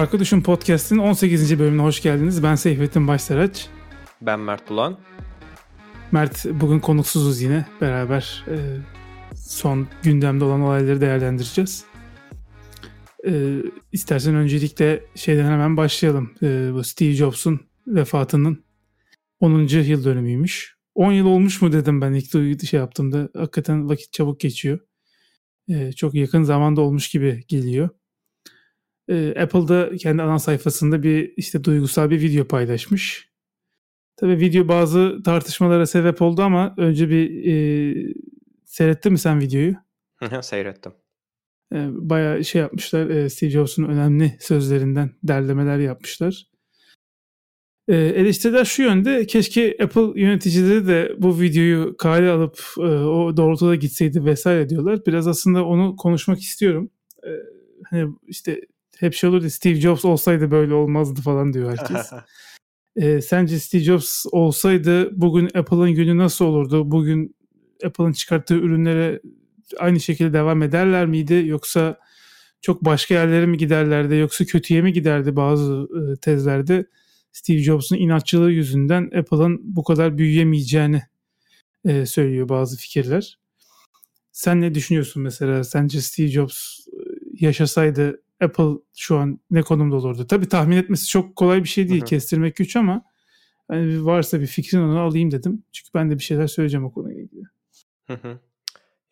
Farklı Düşün Podcast'in 18. bölümüne hoş geldiniz. Ben Seyfettin Başsaraç. Ben Mert Ulan. Mert bugün konuksuzuz yine. Beraber e, son gündemde olan olayları değerlendireceğiz. E, istersen öncelikle şeyden hemen başlayalım. E, bu Steve Jobs'un vefatının 10. yıl dönümüymüş. 10 yıl olmuş mu dedim ben ilk şey yaptığımda. Hakikaten vakit çabuk geçiyor. E, çok yakın zamanda olmuş gibi geliyor. E, Apple'da kendi ana sayfasında bir işte duygusal bir video paylaşmış. Tabii video bazı tartışmalara sebep oldu ama önce bir e, seyrettin mi sen videoyu? Seyrettim. E, bayağı şey yapmışlar. E, Steve Jobs'un önemli sözlerinden derlemeler yapmışlar. E, eleştiriler şu yönde. Keşke Apple yöneticileri de bu videoyu kale alıp e, o doğrultuda gitseydi vesaire diyorlar. Biraz aslında onu konuşmak istiyorum. E, hani işte hep şey olur Steve Jobs olsaydı böyle olmazdı falan diyor herkes. e, sence Steve Jobs olsaydı bugün Apple'ın günü nasıl olurdu? Bugün Apple'ın çıkarttığı ürünlere aynı şekilde devam ederler miydi? Yoksa çok başka yerlere mi giderlerdi? Yoksa kötüye mi giderdi bazı e, tezlerde? Steve Jobs'un inatçılığı yüzünden Apple'ın bu kadar büyüyemeyeceğini e, söylüyor bazı fikirler. Sen ne düşünüyorsun mesela? Sence Steve Jobs e, yaşasaydı Apple şu an ne konumda olurdu? Tabii tahmin etmesi çok kolay bir şey değil. Hı-hı. Kestirmek güç ama hani varsa bir fikrin onu alayım dedim. Çünkü ben de bir şeyler söyleyeceğim o konuyla ilgili. Hı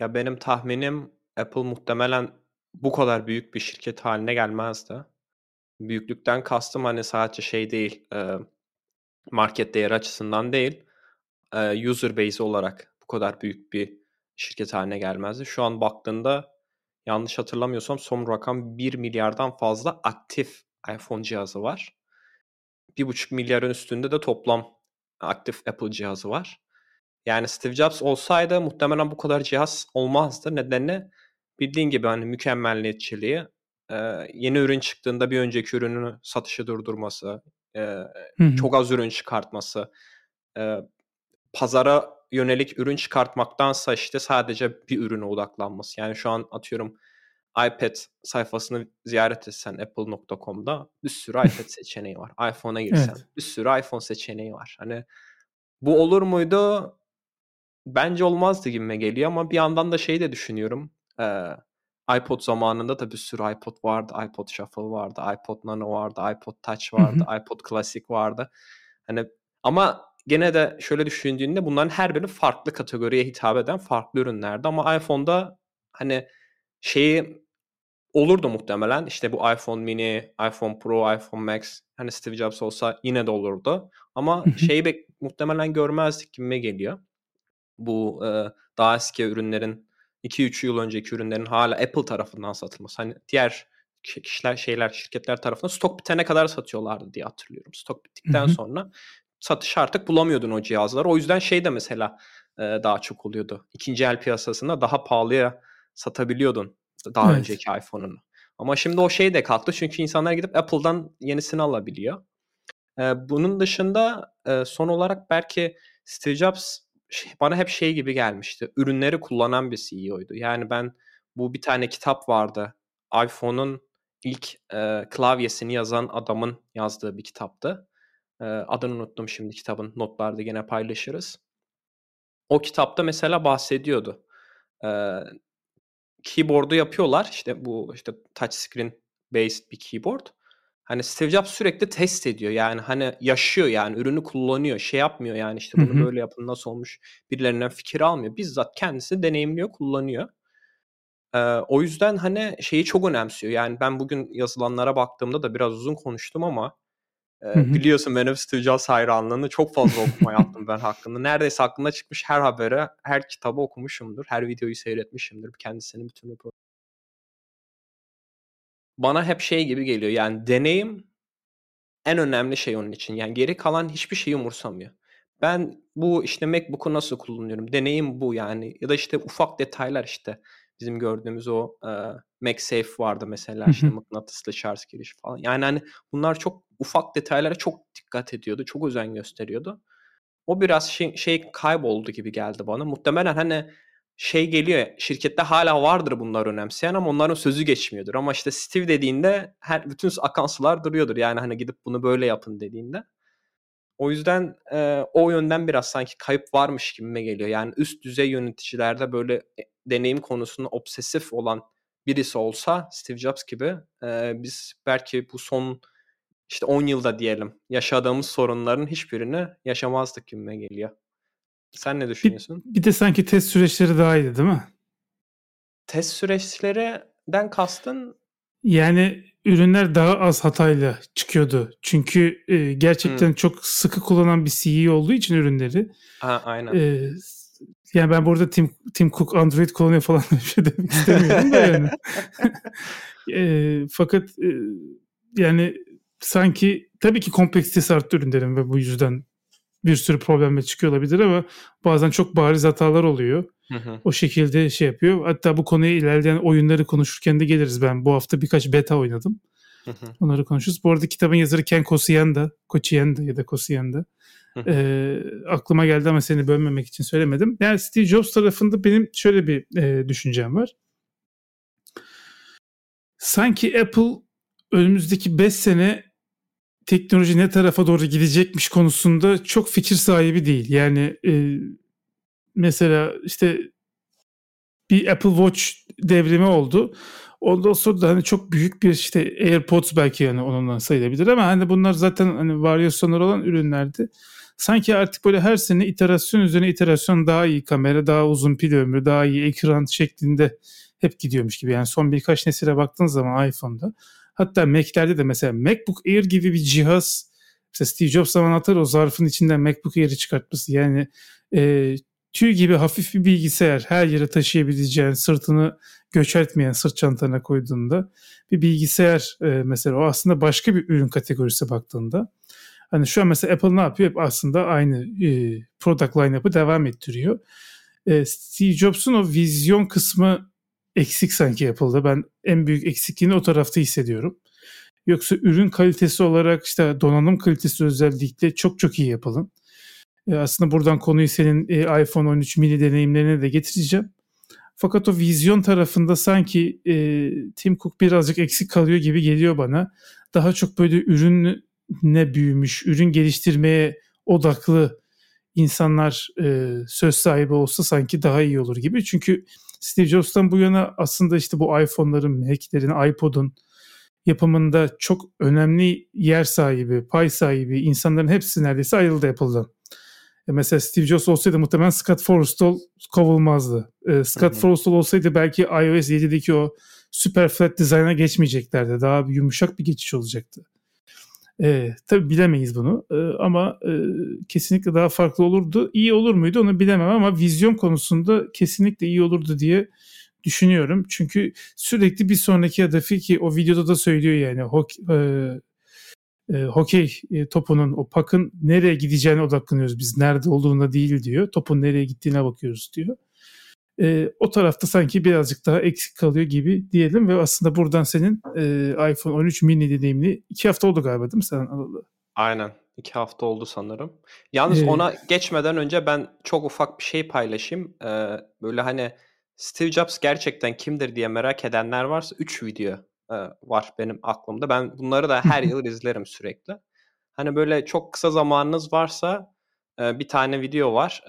Ya benim tahminim Apple muhtemelen bu kadar büyük bir şirket haline gelmezdi. Büyüklükten kastım hani sadece şey değil, market değeri açısından değil, user base olarak bu kadar büyük bir şirket haline gelmezdi. Şu an baktığında yanlış hatırlamıyorsam son rakam 1 milyardan fazla aktif iPhone cihazı var. 1,5 milyarın üstünde de toplam aktif Apple cihazı var. Yani Steve Jobs olsaydı muhtemelen bu kadar cihaz olmazdı. Nedeni bildiğin gibi hani mükemmelliyetçiliği, e, yeni ürün çıktığında bir önceki ürünü satışı durdurması, e, çok az ürün çıkartması, e, pazara yönelik ürün çıkartmaktansa işte sadece bir ürüne odaklanması. Yani şu an atıyorum iPad sayfasını ziyaret etsen apple.com'da bir sürü iPad seçeneği var. iPhone'a girsen evet. bir sürü iPhone seçeneği var. Hani bu olur muydu? Bence olmazdı gibime geliyor ama bir yandan da şey de düşünüyorum. Ee, iPod zamanında da bir sürü iPod vardı. iPod Shuffle vardı, iPod Nano vardı, iPod Touch vardı, iPod Classic vardı. Hani ama gene de şöyle düşündüğünde bunların her biri farklı kategoriye hitap eden farklı ürünlerdi ama iPhone'da hani şeyi olurdu muhtemelen. İşte bu iPhone mini, iPhone Pro, iPhone Max hani Steve Jobs olsa yine de olurdu. Ama şeyi bek muhtemelen görmezdik kime geliyor. Bu e, daha eski ürünlerin 2-3 yıl önceki ürünlerin hala Apple tarafından satılması. Hani diğer kişiler şeyler şirketler tarafından stok bitene kadar satıyorlardı diye hatırlıyorum. Stok bittikten sonra satış artık bulamıyordun o cihazları. O yüzden şey de mesela e, daha çok oluyordu. İkinci el piyasasında daha pahalıya satabiliyordun daha evet. önceki iPhone'unu. Ama şimdi o şey de kalktı çünkü insanlar gidip Apple'dan yenisini alabiliyor. Ee, bunun dışında e, son olarak belki Steve Jobs bana hep şey gibi gelmişti. Ürünleri kullanan bir CEO'ydu. Yani ben bu bir tane kitap vardı. iPhone'un ilk e, klavyesini yazan adamın yazdığı bir kitaptı. E, adını unuttum şimdi kitabın. Notlarda yine paylaşırız. O kitapta mesela bahsediyordu. E, keyboard'u yapıyorlar. İşte bu işte touchscreen based bir keyboard. Hani Steve Jobs sürekli test ediyor. Yani hani yaşıyor yani ürünü kullanıyor. Şey yapmıyor yani işte bunu böyle yapın nasıl olmuş birilerinden fikir almıyor. Bizzat kendisi deneyimliyor, kullanıyor. Ee, o yüzden hani şeyi çok önemsiyor. Yani ben bugün yazılanlara baktığımda da biraz uzun konuştum ama e, biliyorsun benim Steve Jobs hayranlığını çok fazla okuma yaptım ben hakkında. Neredeyse aklımda çıkmış her habere, her kitabı okumuşumdur. Her videoyu seyretmişimdir. Kendisinin bütün bana hep şey gibi geliyor. Yani deneyim en önemli şey onun için. Yani geri kalan hiçbir şeyi umursamıyor. Ben bu işte MacBook'u nasıl kullanıyorum? Deneyim bu yani. Ya da işte ufak detaylar işte. Bizim gördüğümüz o e, MagSafe vardı mesela işte mıknatıslı şarj girişi falan. Yani hani bunlar çok ufak detaylara çok dikkat ediyordu. Çok özen gösteriyordu. O biraz şey, şey kayboldu gibi geldi bana. Muhtemelen hani şey geliyor şirkette hala vardır bunlar önemseyen ama onların sözü geçmiyordur. Ama işte Steve dediğinde her bütün akan sular duruyordur. Yani hani gidip bunu böyle yapın dediğinde. O yüzden e, o yönden biraz sanki kayıp varmış gibime geliyor. Yani üst düzey yöneticilerde böyle e, deneyim konusunda obsesif olan birisi olsa Steve Jobs gibi e, biz belki bu son işte 10 yılda diyelim yaşadığımız sorunların hiçbirini yaşamazdık gibime geliyor. Sen ne düşünüyorsun? Bir, bir de sanki test süreçleri daha iyiydi değil mi? Test süreçlerinden kastın? Yani ürünler daha az hatayla çıkıyordu. Çünkü e, gerçekten hmm. çok sıkı kullanan bir CEO olduğu için ürünleri. Ha, aynen. E, yani ben burada Tim, Tim Cook Android kullanıyor falan bir şey demek istemiyorum da yani. e, fakat e, yani sanki tabii ki kompleksitesi arttı ürünlerin ve bu yüzden bir sürü problemle çıkıyor olabilir ama bazen çok bariz hatalar oluyor. Hı hı. O şekilde şey yapıyor. Hatta bu konuya ilerleyen oyunları konuşurken de geliriz. Ben bu hafta birkaç beta oynadım. Hı hı. Onları konuşuruz. Bu arada kitabın yazarı Ken Kosiyanda, Kochiyanda ya da Kosiyanda. Ee, aklıma geldi ama seni bölmemek için söylemedim. Yani Steve Jobs tarafında benim şöyle bir e, düşüncem var. Sanki Apple önümüzdeki 5 sene teknoloji ne tarafa doğru gidecekmiş konusunda çok fikir sahibi değil. Yani e, mesela işte bir Apple Watch devrimi oldu. Ondan sonra da hani çok büyük bir işte AirPods belki yani onunla sayılabilir ama hani bunlar zaten hani varyasyonlar olan ürünlerdi. Sanki artık böyle her sene iterasyon üzerine iterasyon daha iyi kamera, daha uzun pil ömrü, daha iyi ekran şeklinde hep gidiyormuş gibi. Yani son birkaç nesile baktığın zaman iPhone'da Hatta Mac'lerde de mesela MacBook Air gibi bir cihaz mesela Steve Jobs zaman atar o zarfın içinden MacBook Air'i çıkartması yani e, tüy gibi hafif bir bilgisayar her yere taşıyabileceğin sırtını göçertmeyen sırt çantana koyduğunda bir bilgisayar e, mesela o aslında başka bir ürün kategorisi baktığında hani şu an mesela Apple ne yapıyor? Hep aslında aynı e, product line-up'ı devam ettiriyor. E, Steve Jobs'un o vizyon kısmı eksik sanki yapıldı. Ben en büyük eksikliğini o tarafta hissediyorum. Yoksa ürün kalitesi olarak işte donanım kalitesi özellikle çok çok iyi yapılın. E aslında buradan konuyu senin e, iPhone 13 mini deneyimlerine de getireceğim. Fakat o vizyon tarafında sanki e, Tim Cook birazcık eksik kalıyor gibi geliyor bana. Daha çok böyle ürüne büyümüş, ürün geliştirmeye odaklı insanlar e, söz sahibi olsa sanki daha iyi olur gibi. Çünkü Steve Jobs'tan bu yana aslında işte bu iPhone'ların, Mac'lerin, iPod'un yapımında çok önemli yer sahibi, pay sahibi insanların hepsi neredeyse ayrıldı Apple'dan. E mesela Steve Jobs olsaydı muhtemelen Scott Forstall kovulmazdı. E, Scott hı Forstall olsaydı belki iOS 7'deki o super flat design'a geçmeyeceklerdi. Daha bir yumuşak bir geçiş olacaktı. E, tabii bilemeyiz bunu e, ama e, kesinlikle daha farklı olurdu. İyi olur muydu onu bilemem ama vizyon konusunda kesinlikle iyi olurdu diye düşünüyorum. Çünkü sürekli bir sonraki hedefi ki o videoda da söylüyor yani hok, e, e, hokey e, topunun o pakın nereye gideceğine odaklanıyoruz biz. Nerede olduğuna değil diyor. Topun nereye gittiğine bakıyoruz diyor e, o tarafta sanki birazcık daha eksik kalıyor gibi diyelim ve aslında buradan senin e, iPhone 13 mini deneyimli iki hafta oldu galiba değil mi sen alalı? Aynen. iki hafta oldu sanırım. Yalnız ee, ona geçmeden önce ben çok ufak bir şey paylaşayım. Ee, böyle hani Steve Jobs gerçekten kimdir diye merak edenler varsa 3 video e, var benim aklımda. Ben bunları da her yıl izlerim sürekli. Hani böyle çok kısa zamanınız varsa bir tane video var.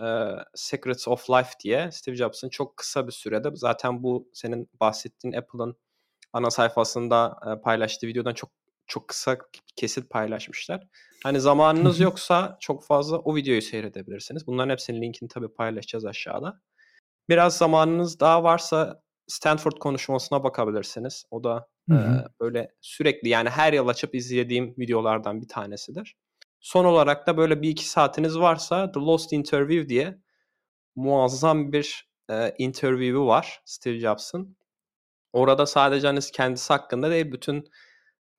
Secrets of Life diye. Steve Jobs'ın çok kısa bir sürede zaten bu senin bahsettiğin Apple'ın ana sayfasında paylaştığı videodan çok çok kısa kesit paylaşmışlar. Hani zamanınız yoksa çok fazla o videoyu seyredebilirsiniz. Bunların hepsinin linkini tabii paylaşacağız aşağıda. Biraz zamanınız daha varsa Stanford konuşmasına bakabilirsiniz. O da hı hı. E, böyle sürekli yani her yıl açıp izlediğim videolardan bir tanesidir. Son olarak da böyle bir iki saatiniz varsa The Lost Interview diye muazzam bir e, interview'u var Steve Jobs'ın. Orada sadece hani kendisi hakkında değil bütün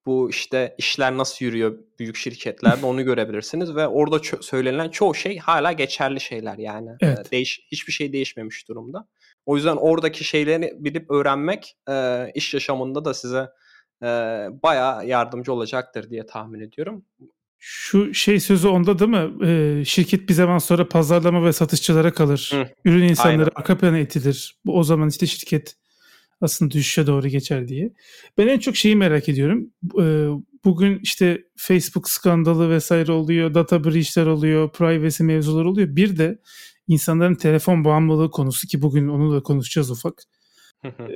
bu işte işler nasıl yürüyor büyük şirketlerde onu görebilirsiniz ve orada ço- söylenen çoğu şey hala geçerli şeyler yani. Evet. E, değiş hiçbir şey değişmemiş durumda. O yüzden oradaki şeyleri bilip öğrenmek e, iş yaşamında da size e, bayağı yardımcı olacaktır diye tahmin ediyorum Şu şey sözü onda değil mi? Ee, şirket bir zaman sonra pazarlama ve satışçılara kalır. Hı, Ürün insanları aynen. arka plana itilir. Bu o zaman işte şirket aslında düşüşe doğru geçer diye. Ben en çok şeyi merak ediyorum. Ee, bugün işte Facebook skandalı vesaire oluyor, data breach'ler oluyor, privacy mevzuları oluyor. Bir de insanların telefon bağımlılığı konusu ki bugün onu da konuşacağız ufak. Hı hı.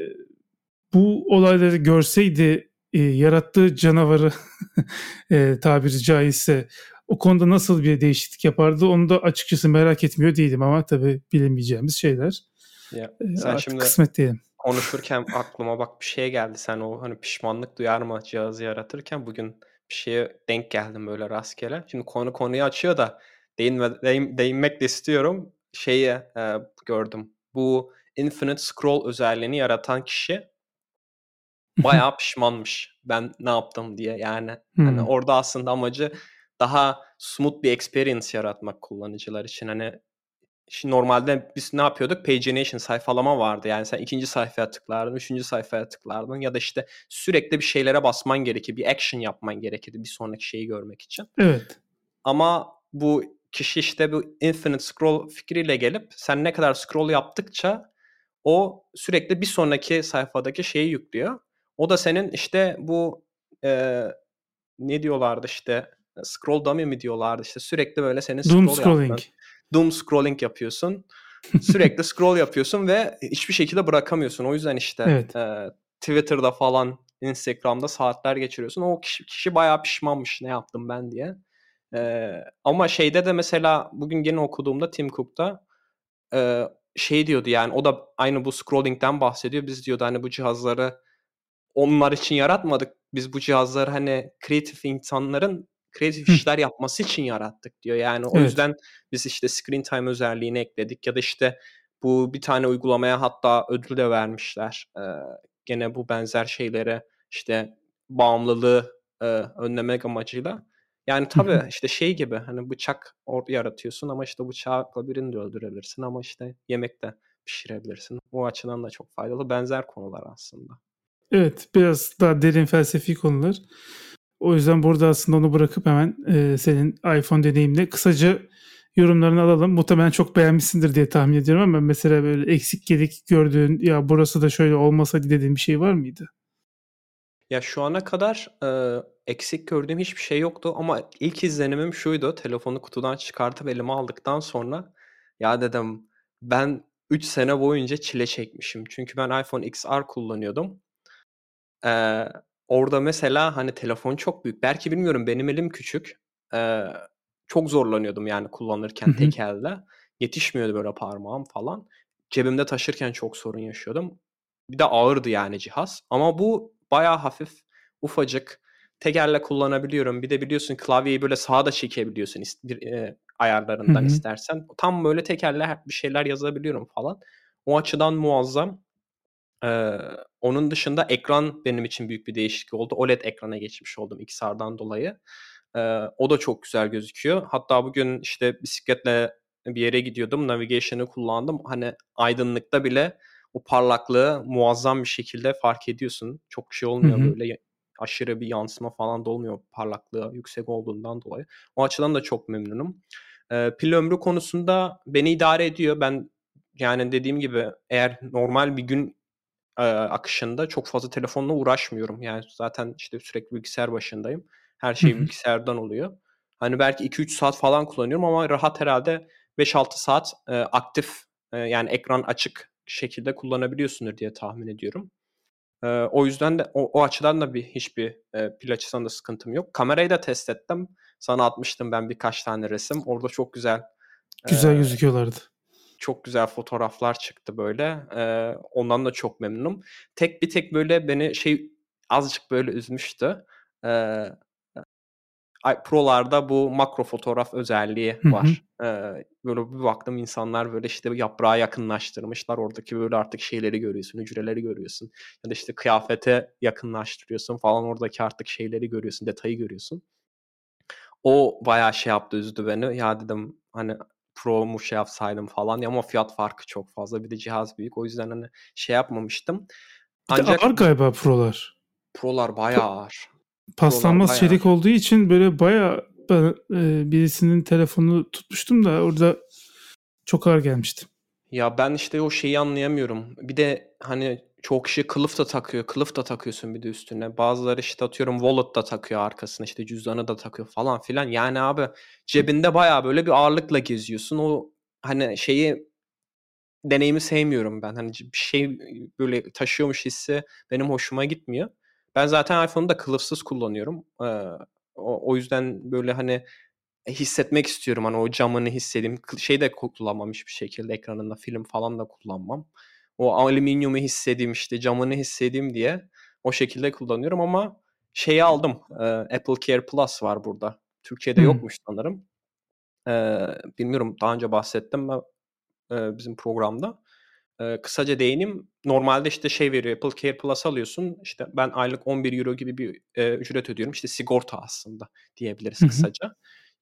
Bu olayları görseydi e, yarattığı canavarı e, tabiri caizse o konuda nasıl bir değişiklik yapardı onu da açıkçası merak etmiyor değilim ama tabii bilemeyeceğimiz şeyler. Ya, E, sen artık şimdi kısmet diyelim. konuşurken aklıma bak bir şey geldi. Sen o hani pişmanlık duyar mı cihazı yaratırken bugün bir şeye denk geldim böyle rastgele. Şimdi konu konuyu açıyor da değinme, değin, değinmek de istiyorum. Şeyi e, gördüm. Bu Infinite Scroll özelliğini yaratan kişi bayağı pişmanmış. Ben ne yaptım diye. Yani hani Hmm. orada aslında amacı daha smooth bir experience yaratmak kullanıcılar için. Hani Şimdi normalde biz ne yapıyorduk? Pagination sayfalama vardı. Yani sen ikinci sayfaya tıklardın, üçüncü sayfaya tıklardın ya da işte sürekli bir şeylere basman gerekir, bir action yapman gerekirdi bir sonraki şeyi görmek için. Evet. Ama bu kişi işte bu infinite scroll fikriyle gelip sen ne kadar scroll yaptıkça o sürekli bir sonraki sayfadaki şeyi yüklüyor. O da senin işte bu e, ne diyorlardı işte scroll dummy mi diyorlardı işte sürekli böyle senin Doom scroll scrolling. yaptığın doom scrolling yapıyorsun. Sürekli scroll yapıyorsun ve hiçbir şekilde bırakamıyorsun. O yüzden işte Evet. e, Twitter'da falan, Instagram'da saatler geçiriyorsun. O kişi, kişi bayağı pişmanmış ne yaptım ben diye. E, ama şeyde de mesela bugün gene okuduğumda Tim Cook'ta e, şey diyordu yani o da aynı bu scrolling'den bahsediyor. Biz diyordu hani bu cihazları onlar için yaratmadık. Biz bu cihazları hani kreatif insanların kreatif işler yapması için yarattık diyor. Yani o Evet. yüzden biz işte screen time özelliğini ekledik ya da işte bu bir tane uygulamaya hatta ödül de vermişler. Ee, gene bu benzer şeylere işte bağımlılığı e, önlemek amacıyla. Yani tabii işte şey gibi hani bıçak or- yaratıyorsun ama işte bıçakla birini de öldürebilirsin ama işte yemek de pişirebilirsin. O açıdan da çok faydalı. Benzer konular aslında. Evet. Biraz daha derin felsefi konular. O yüzden burada aslında onu bırakıp hemen e, senin iPhone deneyimle kısaca yorumlarını alalım. Muhtemelen çok beğenmişsindir diye tahmin ediyorum ama mesela böyle eksik gedik gördüğün ya burası da şöyle olmasaydı dediğin bir şey var mıydı? Ya şu ana kadar e, eksik gördüğüm hiçbir şey yoktu ama ilk izlenimim şuydu. Telefonu kutudan çıkartıp elime aldıktan sonra ya dedim ben 3 sene boyunca çile çekmişim. Çünkü ben iPhone XR kullanıyordum. Ee, orada mesela hani telefon çok büyük. Belki bilmiyorum benim elim küçük. Ee, çok zorlanıyordum yani kullanırken hı. tek elde. Yetişmiyordu böyle parmağım falan. Cebimde taşırken çok sorun yaşıyordum. Bir de ağırdı yani cihaz. Ama bu bayağı hafif, ufacık. Tek elle kullanabiliyorum. Bir de biliyorsun klavyeyi böyle sağa da çekebiliyorsun bir, e, ayarlarından hı. istersen. Tam böyle tek elle bir şeyler yazabiliyorum falan. O açıdan muazzam. Ee, onun dışında ekran benim için büyük bir değişiklik oldu. OLED ekrana geçmiş oldum XR'dan dolayı. Ee, o da çok güzel gözüküyor. Hatta bugün işte bisikletle bir yere gidiyordum. Navigation'ı kullandım. Hani aydınlıkta bile o parlaklığı muazzam bir şekilde fark ediyorsun. Çok şey olmuyor hı. böyle aşırı bir yansıma falan da olmuyor parlaklığı yüksek olduğundan dolayı. O açıdan da çok memnunum. Ee, pil ömrü konusunda beni idare ediyor. Ben yani dediğim gibi eğer normal bir gün e, akışında çok fazla telefonla uğraşmıyorum. Yani zaten işte sürekli bilgisayar başındayım. Her şey bilgisayardan oluyor. Hani belki 2-3 saat falan kullanıyorum ama rahat herhalde 5-6 saat e, aktif e, yani ekran açık şekilde kullanabiliyorsundur diye tahmin ediyorum. E, o yüzden de o, o açıdan da bir hiçbir e, pil açısından da sıkıntım yok. Kamerayı da test ettim. Sana atmıştım ben birkaç tane resim. Orada çok güzel e, Güzel gözüküyorlardı. Çok güzel fotoğraflar çıktı böyle. Ee, ondan da çok memnunum. Tek bir tek böyle beni şey azıcık böyle üzmüştü. Ee, Pro'larda bu makro fotoğraf özelliği Hı hı. var. Ee, böyle bir baktım insanlar böyle işte yaprağa yakınlaştırmışlar. Oradaki böyle artık şeyleri görüyorsun, hücreleri görüyorsun. Ya da işte kıyafete yakınlaştırıyorsun falan oradaki artık şeyleri görüyorsun, detayı görüyorsun. O bayağı şey yaptı, üzdü beni. Ya dedim hani Pro mu şey yapsaydım falan ya ama fiyat farkı çok fazla. Bir de cihaz büyük. O yüzden hani şey yapmamıştım. Bir de Ancak ağır galiba Pro'lar. Pro'lar bayağı ağır. Paslanmaz bayağı çelik olduğu için böyle bayağı ben e, birisinin telefonu tutmuştum da orada çok ağır gelmişti. Ya ben işte o şeyi anlayamıyorum. Bir de hani çok kişi kılıf da takıyor. Kılıf da takıyorsun bir de üstüne. Bazıları işte atıyorum wallet da takıyor arkasına işte cüzdanı da takıyor falan filan. Yani abi cebinde bayağı böyle bir ağırlıkla geziyorsun. O hani şeyi deneyimi sevmiyorum ben. Hani bir şey böyle taşıyormuş hissi benim hoşuma gitmiyor. Ben zaten iPhone'u da kılıfsız kullanıyorum. Ee, o, o yüzden böyle hani hissetmek istiyorum. Hani o camını hissedeyim. Şey de kullanmam hiçbir şekilde ekranında film falan da kullanmam. O alüminyumu hissedeyim işte camını hissedeyim diye o şekilde kullanıyorum ama şeyi aldım. E, Apple Care Plus var burada. Türkiye'de hmm. yokmuş sanırım. E, bilmiyorum daha önce bahsettim mi e, bizim programda. E, kısaca değinim. Normalde işte şey veriyor Apple Care Plus alıyorsun. İşte ben aylık 11 euro gibi bir e, ücret ödüyorum. İşte sigorta aslında diyebiliriz kısaca.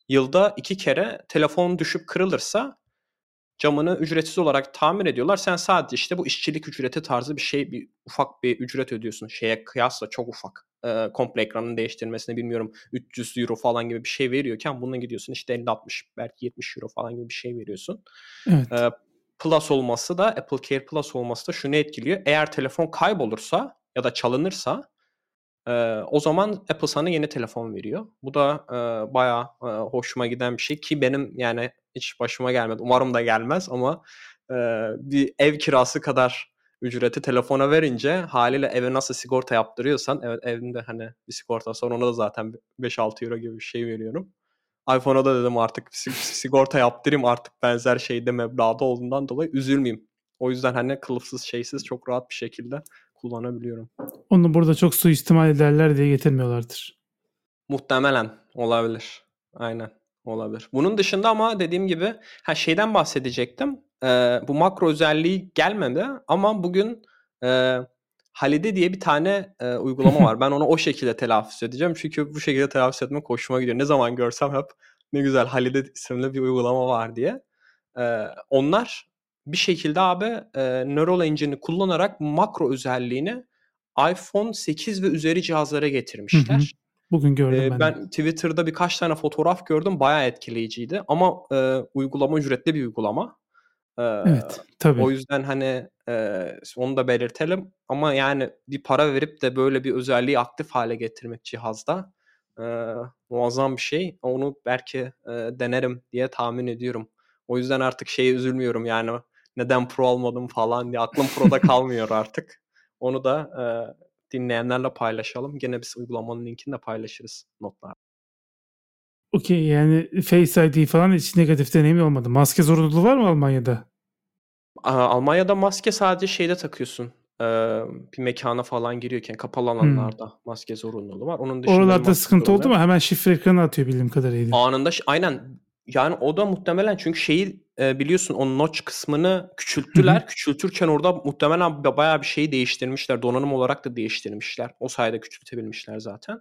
Yılda iki kere telefon düşüp kırılırsa camını ücretsiz olarak tamir ediyorlar. Sen sadece işte bu işçilik ücreti tarzı bir şey, bir ufak bir ücret ödüyorsun. Şeye kıyasla çok ufak. E, komple ekranın değiştirmesine bilmiyorum 300 euro falan gibi bir şey veriyorken bununla gidiyorsun işte 50-60 belki 70 euro falan gibi bir şey veriyorsun. Evet. E, Plus olması da Apple Care Plus olması da şunu etkiliyor. Eğer telefon kaybolursa ya da çalınırsa e, o zaman Apple sana yeni telefon veriyor. Bu da e, bayağı e, hoşuma giden bir şey ki benim yani hiç başıma gelmedi. Umarım da gelmez ama e, bir ev kirası kadar ücreti telefona verince haliyle eve nasıl sigorta yaptırıyorsan evet evinde hani bir sigorta sonra ona da zaten 5-6 euro gibi bir şey veriyorum. iPhone'a da dedim artık sigorta yaptırayım artık benzer şeyde meblağda olduğundan dolayı üzülmeyeyim. O yüzden hani kılıfsız şeysiz çok rahat bir şekilde kullanabiliyorum. Onu burada çok suistimal ederler diye getirmiyorlardır. Muhtemelen olabilir. Aynen olabilir. Bunun dışında ama dediğim gibi ha şeyden bahsedecektim. Ee, bu makro özelliği gelmedi ama bugün e, Halide diye bir tane e, uygulama var. Ben onu o şekilde telaffuz edeceğim. Çünkü bu şekilde telaffuz etmek hoşuma gidiyor. Ne zaman görsem hep ne güzel Halide isimli bir uygulama var diye. Ee, onlar bir şekilde abi e, Neural Engine'i kullanarak makro özelliğini iPhone 8 ve üzeri cihazlara getirmişler. Hı hı. Bugün gördüm ee, ben. Ben Twitter'da birkaç tane fotoğraf gördüm. Bayağı etkileyiciydi. Ama e, uygulama ücretli bir uygulama. E, evet, tabii. O yüzden hani e, onu da belirtelim. Ama yani bir para verip de böyle bir özelliği aktif hale getirmek cihazda e, muazzam bir şey. Onu belki e, denerim diye tahmin ediyorum. O yüzden artık şeye üzülmüyorum yani neden pro almadım falan diye aklım pro'da kalmıyor artık. Onu da e, dinleyenlerle paylaşalım. Gene biz uygulamanın linkini de paylaşırız notlar. Okey yani Face ID falan hiç negatif deneyim olmadı. Maske zorunluluğu var mı Almanya'da? Almanya'da maske sadece şeyde takıyorsun. Ee, bir mekana falan giriyorken kapalı alanlarda hmm. maske zorunluluğu var. Onun dışında Oralarda sıkıntı oldu mu? Hemen şifre ekranı atıyor bildiğim kadarıyla. Anında aynen yani o da muhtemelen çünkü şeyi e, biliyorsun o notch kısmını küçülttüler. Hı hı. Küçültürken orada muhtemelen bayağı bir şeyi değiştirmişler. Donanım olarak da değiştirmişler. O sayede küçültebilmişler zaten.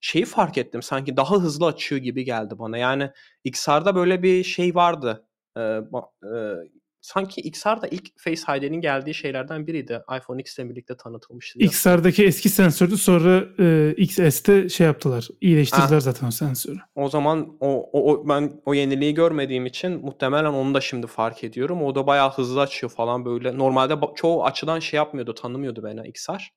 Şeyi fark ettim sanki daha hızlı açıyor gibi geldi bana. Yani XR'da böyle bir şey vardı. E, e, sanki XR'da ilk Face ID'nin geldiği şeylerden biriydi. iPhone X ile birlikte tanıtılmıştı. XR'daki eski sensördü sonra e, XS'te şey yaptılar. İyileştirdiler ha. zaten o sensörü. O zaman o, o, o ben o yeniliği görmediğim için muhtemelen onu da şimdi fark ediyorum. O da bayağı hızlı açıyor falan böyle. Normalde çoğu açıdan şey yapmıyordu, tanımıyordu beni XR.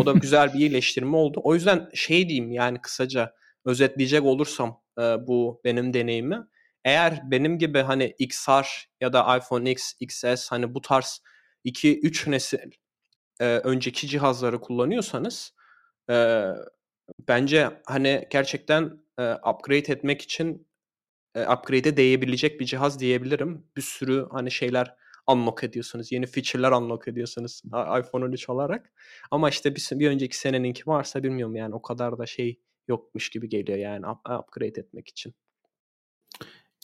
O da güzel bir iyileştirme oldu. O yüzden şey diyeyim yani kısaca özetleyecek olursam e, bu benim deneyimi eğer benim gibi hani XR ya da iPhone X, XS hani bu tarz 2-3 nesil e, önceki cihazları kullanıyorsanız e, bence hani gerçekten e, upgrade etmek için e, upgrade'e değebilecek bir cihaz diyebilirim. Bir sürü hani şeyler unlock ediyorsunuz. Yeni feature'lar unlock ediyorsunuz iPhone 13 olarak. Ama işte bir, bir önceki seneninki varsa bilmiyorum yani o kadar da şey yokmuş gibi geliyor yani upgrade etmek için.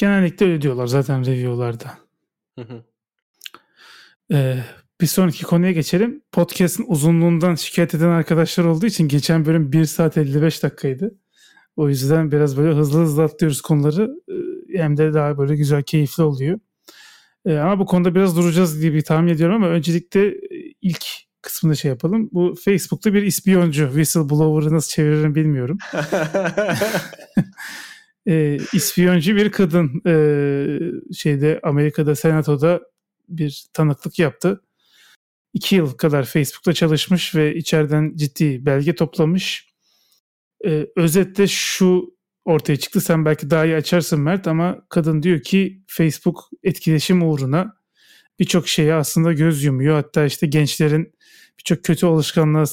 Genellikle öyle diyorlar zaten review'larda. Ee, bir sonraki konuya geçelim. Podcast'ın uzunluğundan şikayet eden arkadaşlar olduğu için geçen bölüm 1 saat 55 dakikaydı. O yüzden biraz böyle hızlı hızlı atlıyoruz konuları. Hem de daha böyle güzel, keyifli oluyor. Ee, ama bu konuda biraz duracağız diye bir tahmin ediyorum ama öncelikle ilk kısmında şey yapalım. Bu Facebook'ta bir ispiyoncu, whistleblower'ı nasıl çeviririm bilmiyorum. e, ispiyoncu bir kadın e, şeyde Amerika'da senatoda bir tanıklık yaptı. İki yıl kadar Facebook'ta çalışmış ve içeriden ciddi belge toplamış. E, özetle şu ortaya çıktı. Sen belki daha iyi açarsın Mert ama kadın diyor ki Facebook etkileşim uğruna birçok şeye aslında göz yumuyor. Hatta işte gençlerin birçok kötü alışkanlığa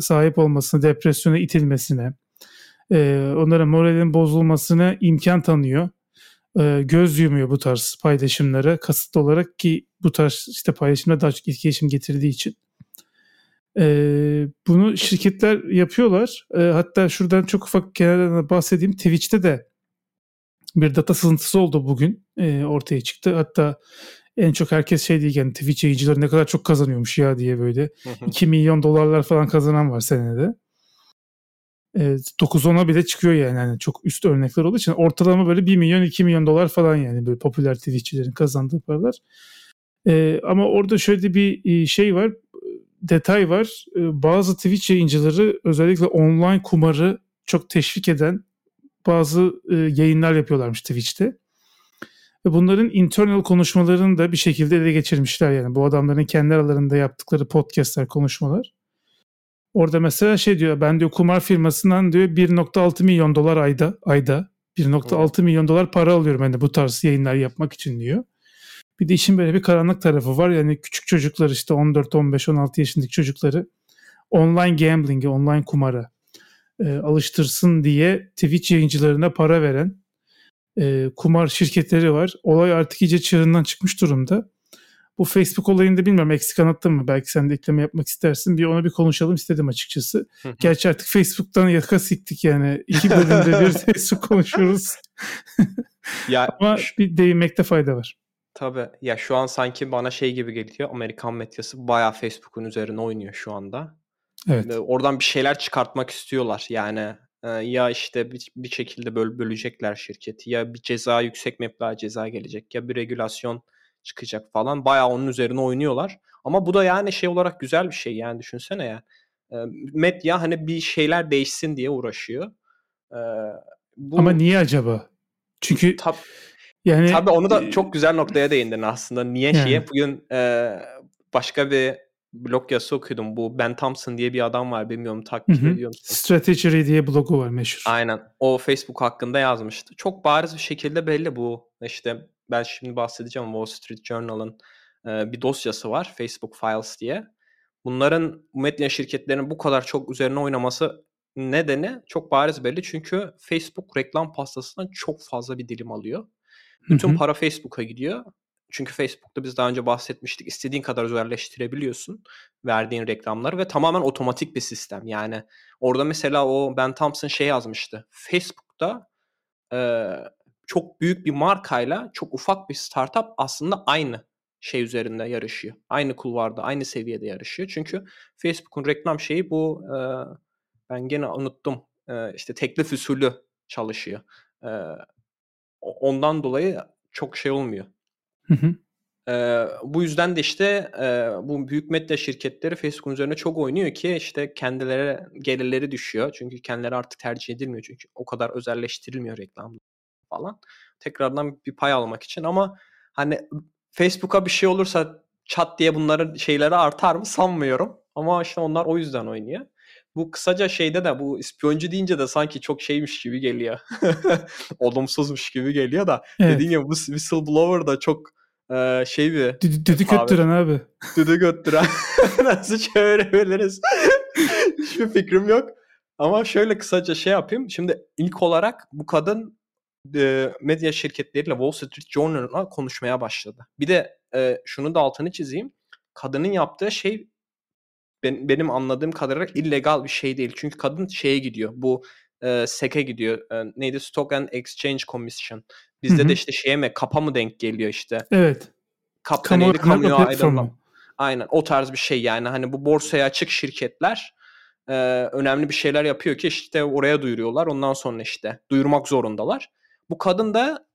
sahip olmasına, depresyona itilmesine, onların moralin bozulmasına imkan tanıyor. Göz yumuyor bu tarz paylaşımlara kasıtlı olarak ki bu tarz işte paylaşımda daha çok etkileşim getirdiği için. Bunu şirketler yapıyorlar. Hatta şuradan çok ufak kenardan bahsedeyim. Twitch'te de bir data sızıntısı oldu bugün ortaya çıktı. Hatta en çok herkes şey diyken Twitch yayıncıları ne kadar çok kazanıyormuş ya diye böyle. 2 milyon dolarlar falan kazanan var senede. E, 9-10'a bile çıkıyor yani. yani. Çok üst örnekler olduğu için ortalama böyle 1 milyon 2 milyon dolar falan yani böyle popüler Twitch'çilerin kazandığı paralar. E, ama orada şöyle bir şey var. Detay var. E, bazı Twitch yayıncıları özellikle online kumarı çok teşvik eden bazı e, yayınlar yapıyorlarmış Twitch'te. Ve bunların internal konuşmalarını da bir şekilde ele geçirmişler yani. Bu adamların kendi aralarında yaptıkları podcastler, konuşmalar. Orada mesela şey diyor ben diyor kumar firmasından diyor 1.6 milyon dolar ayda ayda 1.6 milyon dolar para alıyorum hani bu tarz yayınlar yapmak için diyor. Bir de işin böyle bir karanlık tarafı var. Yani küçük çocuklar işte 14, 15, 16 yaşındaki çocukları online gambling'e, online kumara e, alıştırsın diye Twitch yayıncılarına para veren e, kumar şirketleri var. Olay artık iyice çığırından çıkmış durumda. Bu Facebook olayında bilmiyorum eksik anlattın mı? Belki sen de ekleme yapmak istersin. Bir ona bir konuşalım istedim açıkçası. Gerçi artık Facebook'tan yaka siktik yani. İki bölümde bir Facebook konuşuyoruz. ya Ama bir değinmekte fayda var. Tabii. Ya şu an sanki bana şey gibi geliyor. Amerikan medyası bayağı Facebook'un üzerine oynuyor şu anda. Evet. Oradan bir şeyler çıkartmak istiyorlar. Yani ya işte bir, bir şekilde böl bölecekler şirketi ya bir ceza yüksek meblağ ceza gelecek ya bir regülasyon çıkacak falan. Bayağı onun üzerine oynuyorlar. Ama bu da yani şey olarak güzel bir şey yani düşünsene ya. Medya hani bir şeyler değişsin diye uğraşıyor. Bu... Ama niye acaba? Çünkü Tab yani tabii onu da çok güzel noktaya değindin aslında. Niye yani. şeye bugün e, başka bir blog yazısı okuyordum. Bu Ben Thompson diye bir adam var. Bilmiyorum takip ediyor musun? Strategy diye blogu var meşhur. Aynen. O Facebook hakkında yazmıştı. Çok bariz bir şekilde belli bu. İşte ben şimdi bahsedeceğim Wall Street Journal'ın e, bir dosyası var. Facebook Files diye. Bunların medya şirketlerinin bu kadar çok üzerine oynaması nedeni çok bariz belli. Çünkü Facebook reklam pastasından çok fazla bir dilim alıyor. Bütün Hı-hı. para Facebook'a gidiyor. Çünkü Facebook'ta biz daha önce bahsetmiştik. İstediğin kadar özelleştirebiliyorsun verdiğin reklamları ve tamamen otomatik bir sistem. Yani orada mesela o Ben Thompson şey yazmıştı. Facebook'ta e, çok büyük bir markayla çok ufak bir startup aslında aynı şey üzerinde yarışıyor. Aynı kulvarda, aynı seviyede yarışıyor. Çünkü Facebook'un reklam şeyi bu e, ben gene unuttum. E, işte teklif usulü çalışıyor. E, ondan dolayı çok şey olmuyor. Hı hı. Ee, bu yüzden de işte e, bu büyük medya şirketleri Facebook'un üzerine çok oynuyor ki işte kendileri gelirleri düşüyor. Çünkü kendileri artık tercih edilmiyor çünkü o kadar özelleştirilmiyor reklam falan. Tekrardan bir pay almak için ama hani Facebook'a bir şey olursa çat diye bunların şeyleri artar mı sanmıyorum. Ama işte onlar o yüzden oynuyor. Bu kısaca şeyde de bu ispiyoncu deyince de sanki çok şeymiş gibi geliyor. Olumsuzmuş gibi geliyor da. Evet. Dediğim gibi bu whistleblower da çok ee, şey bir... Düdük öttüren abi. Düdük öttüren. Nasıl çevirebiliriz? Hiçbir fikrim yok. Ama şöyle kısaca şey yapayım. Şimdi ilk olarak bu kadın e, medya şirketleriyle Wall Street Journal'la konuşmaya başladı. Bir de e, şunu da altını çizeyim. Kadının yaptığı şey ben, benim anladığım kadarıyla illegal bir şey değil. Çünkü kadın şeye gidiyor. Bu e, SEC'e gidiyor. E, neydi? Stock and Exchange Commission. Bizde Hı-hı. de işte şeye mi kapa mı denk geliyor işte. Evet. Kapta neydi? Kamuya ayrılma. Aynen o tarz bir şey yani hani bu borsaya açık şirketler e, önemli bir şeyler yapıyor ki işte oraya duyuruyorlar. Ondan sonra işte duyurmak zorundalar. Bu kadın da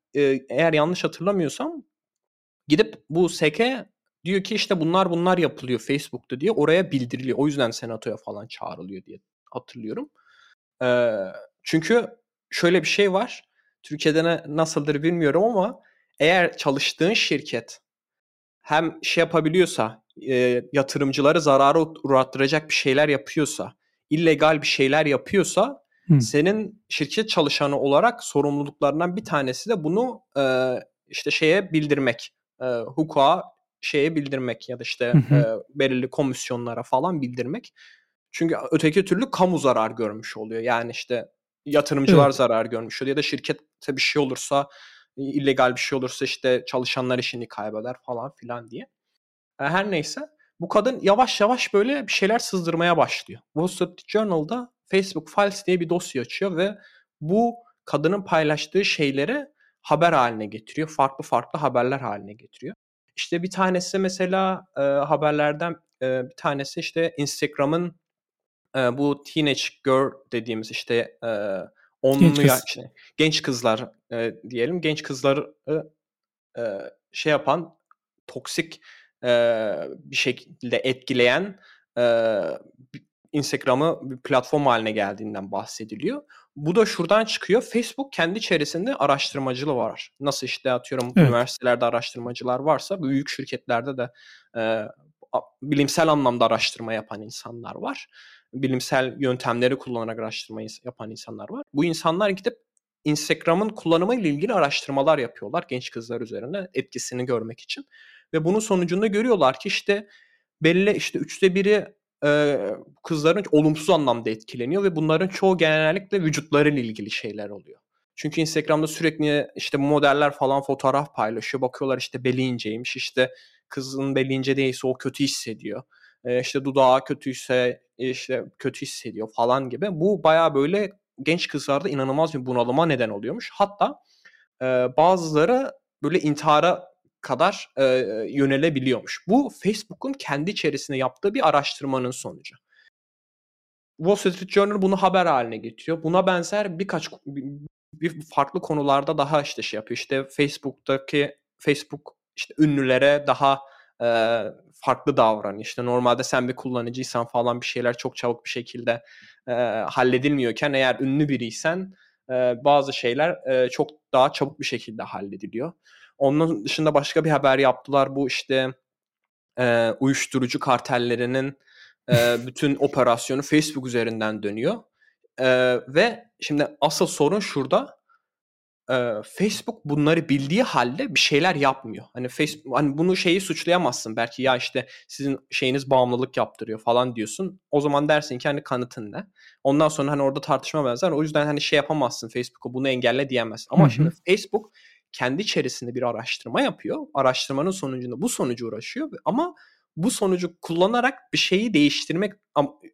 eğer yanlış hatırlamıyorsam gidip bu SEC'e diyor ki işte bunlar bunlar yapılıyor Facebook'ta diye oraya bildiriliyor. O yüzden senatoya falan çağrılıyor diye hatırlıyorum. Çünkü şöyle bir şey var. Türkiye'de ne, nasıldır bilmiyorum ama eğer çalıştığın şirket hem şey yapabiliyorsa, e, yatırımcıları zarara uğrattıracak bir şeyler yapıyorsa, illegal bir şeyler yapıyorsa Hı. senin şirket çalışanı olarak sorumluluklarından bir tanesi de bunu e, işte şeye bildirmek. E, hukuka şeye bildirmek ya da işte hı hı. E, belirli komisyonlara falan bildirmek. Çünkü öteki türlü kamu zarar görmüş oluyor. Yani işte yatırımcılar evet. zarar görmüş oluyor ya da şirkette bir şey olursa illegal bir şey olursa işte çalışanlar işini kaybeder falan filan diye. Her neyse bu kadın yavaş yavaş böyle bir şeyler sızdırmaya başlıyor. Wall Street Journal'da Facebook Files diye bir dosya açıyor ve bu kadının paylaştığı şeyleri haber haline getiriyor. Farklı farklı haberler haline getiriyor. İşte bir tanesi mesela e, haberlerden e, bir tanesi işte Instagram'ın e, bu teenage girl dediğimiz işte e, onlu genç, kız. ya, işte, genç kızlar e, diyelim genç kızları e, şey yapan toksik e, bir şekilde etkileyen e, Instagram'ı bir platform haline geldiğinden bahsediliyor. Bu da şuradan çıkıyor. Facebook kendi içerisinde araştırmacılığı var. Nasıl işte atıyorum evet. üniversitelerde araştırmacılar varsa büyük şirketlerde de e, bilimsel anlamda araştırma yapan insanlar var. Bilimsel yöntemleri kullanarak araştırma yapan insanlar var. Bu insanlar gidip Instagram'ın kullanımı ile ilgili araştırmalar yapıyorlar genç kızlar üzerine etkisini görmek için. Ve bunun sonucunda görüyorlar ki işte belli işte üçte biri e, kızların olumsuz anlamda etkileniyor ve bunların çoğu genellikle vücutlarıyla ilgili şeyler oluyor. Çünkü Instagram'da sürekli işte modeller falan fotoğraf paylaşıyor. Bakıyorlar işte beli inceymiş işte kızın beli ince değilse o kötü hissediyor. E, işte dudağı kötüyse işte kötü hissediyor falan gibi. Bu baya böyle genç kızlarda inanılmaz bir bunalıma neden oluyormuş. Hatta e, bazıları böyle intihara kadar e, yönelebiliyormuş. Bu Facebook'un kendi içerisinde yaptığı bir araştırmanın sonucu. Wall Street Journal bunu haber haline getiriyor. Buna benzer birkaç bir farklı konularda daha işte şey yapıyor. İşte Facebook'taki Facebook işte ünlülere daha e, farklı davranıyor. İşte normalde sen bir kullanıcıysan falan bir şeyler çok çabuk bir şekilde e, halledilmiyorken eğer ünlü biriysen e, bazı şeyler e, çok daha çabuk bir şekilde hallediliyor. Onun dışında başka bir haber yaptılar. Bu işte e, uyuşturucu kartellerinin e, bütün operasyonu Facebook üzerinden dönüyor. E, ve şimdi asıl sorun şurada. E, Facebook bunları bildiği halde bir şeyler yapmıyor. Hani Facebook hani bunu şeyi suçlayamazsın belki ya işte sizin şeyiniz bağımlılık yaptırıyor falan diyorsun. O zaman dersin ki hani kanıtın ne? Ondan sonra hani orada tartışma benzer. O yüzden hani şey yapamazsın Facebook'a bunu engelle diyemezsin. Ama Hı-hı. şimdi Facebook kendi içerisinde bir araştırma yapıyor. Araştırmanın sonucunda bu sonucu uğraşıyor ama bu sonucu kullanarak bir şeyi değiştirmek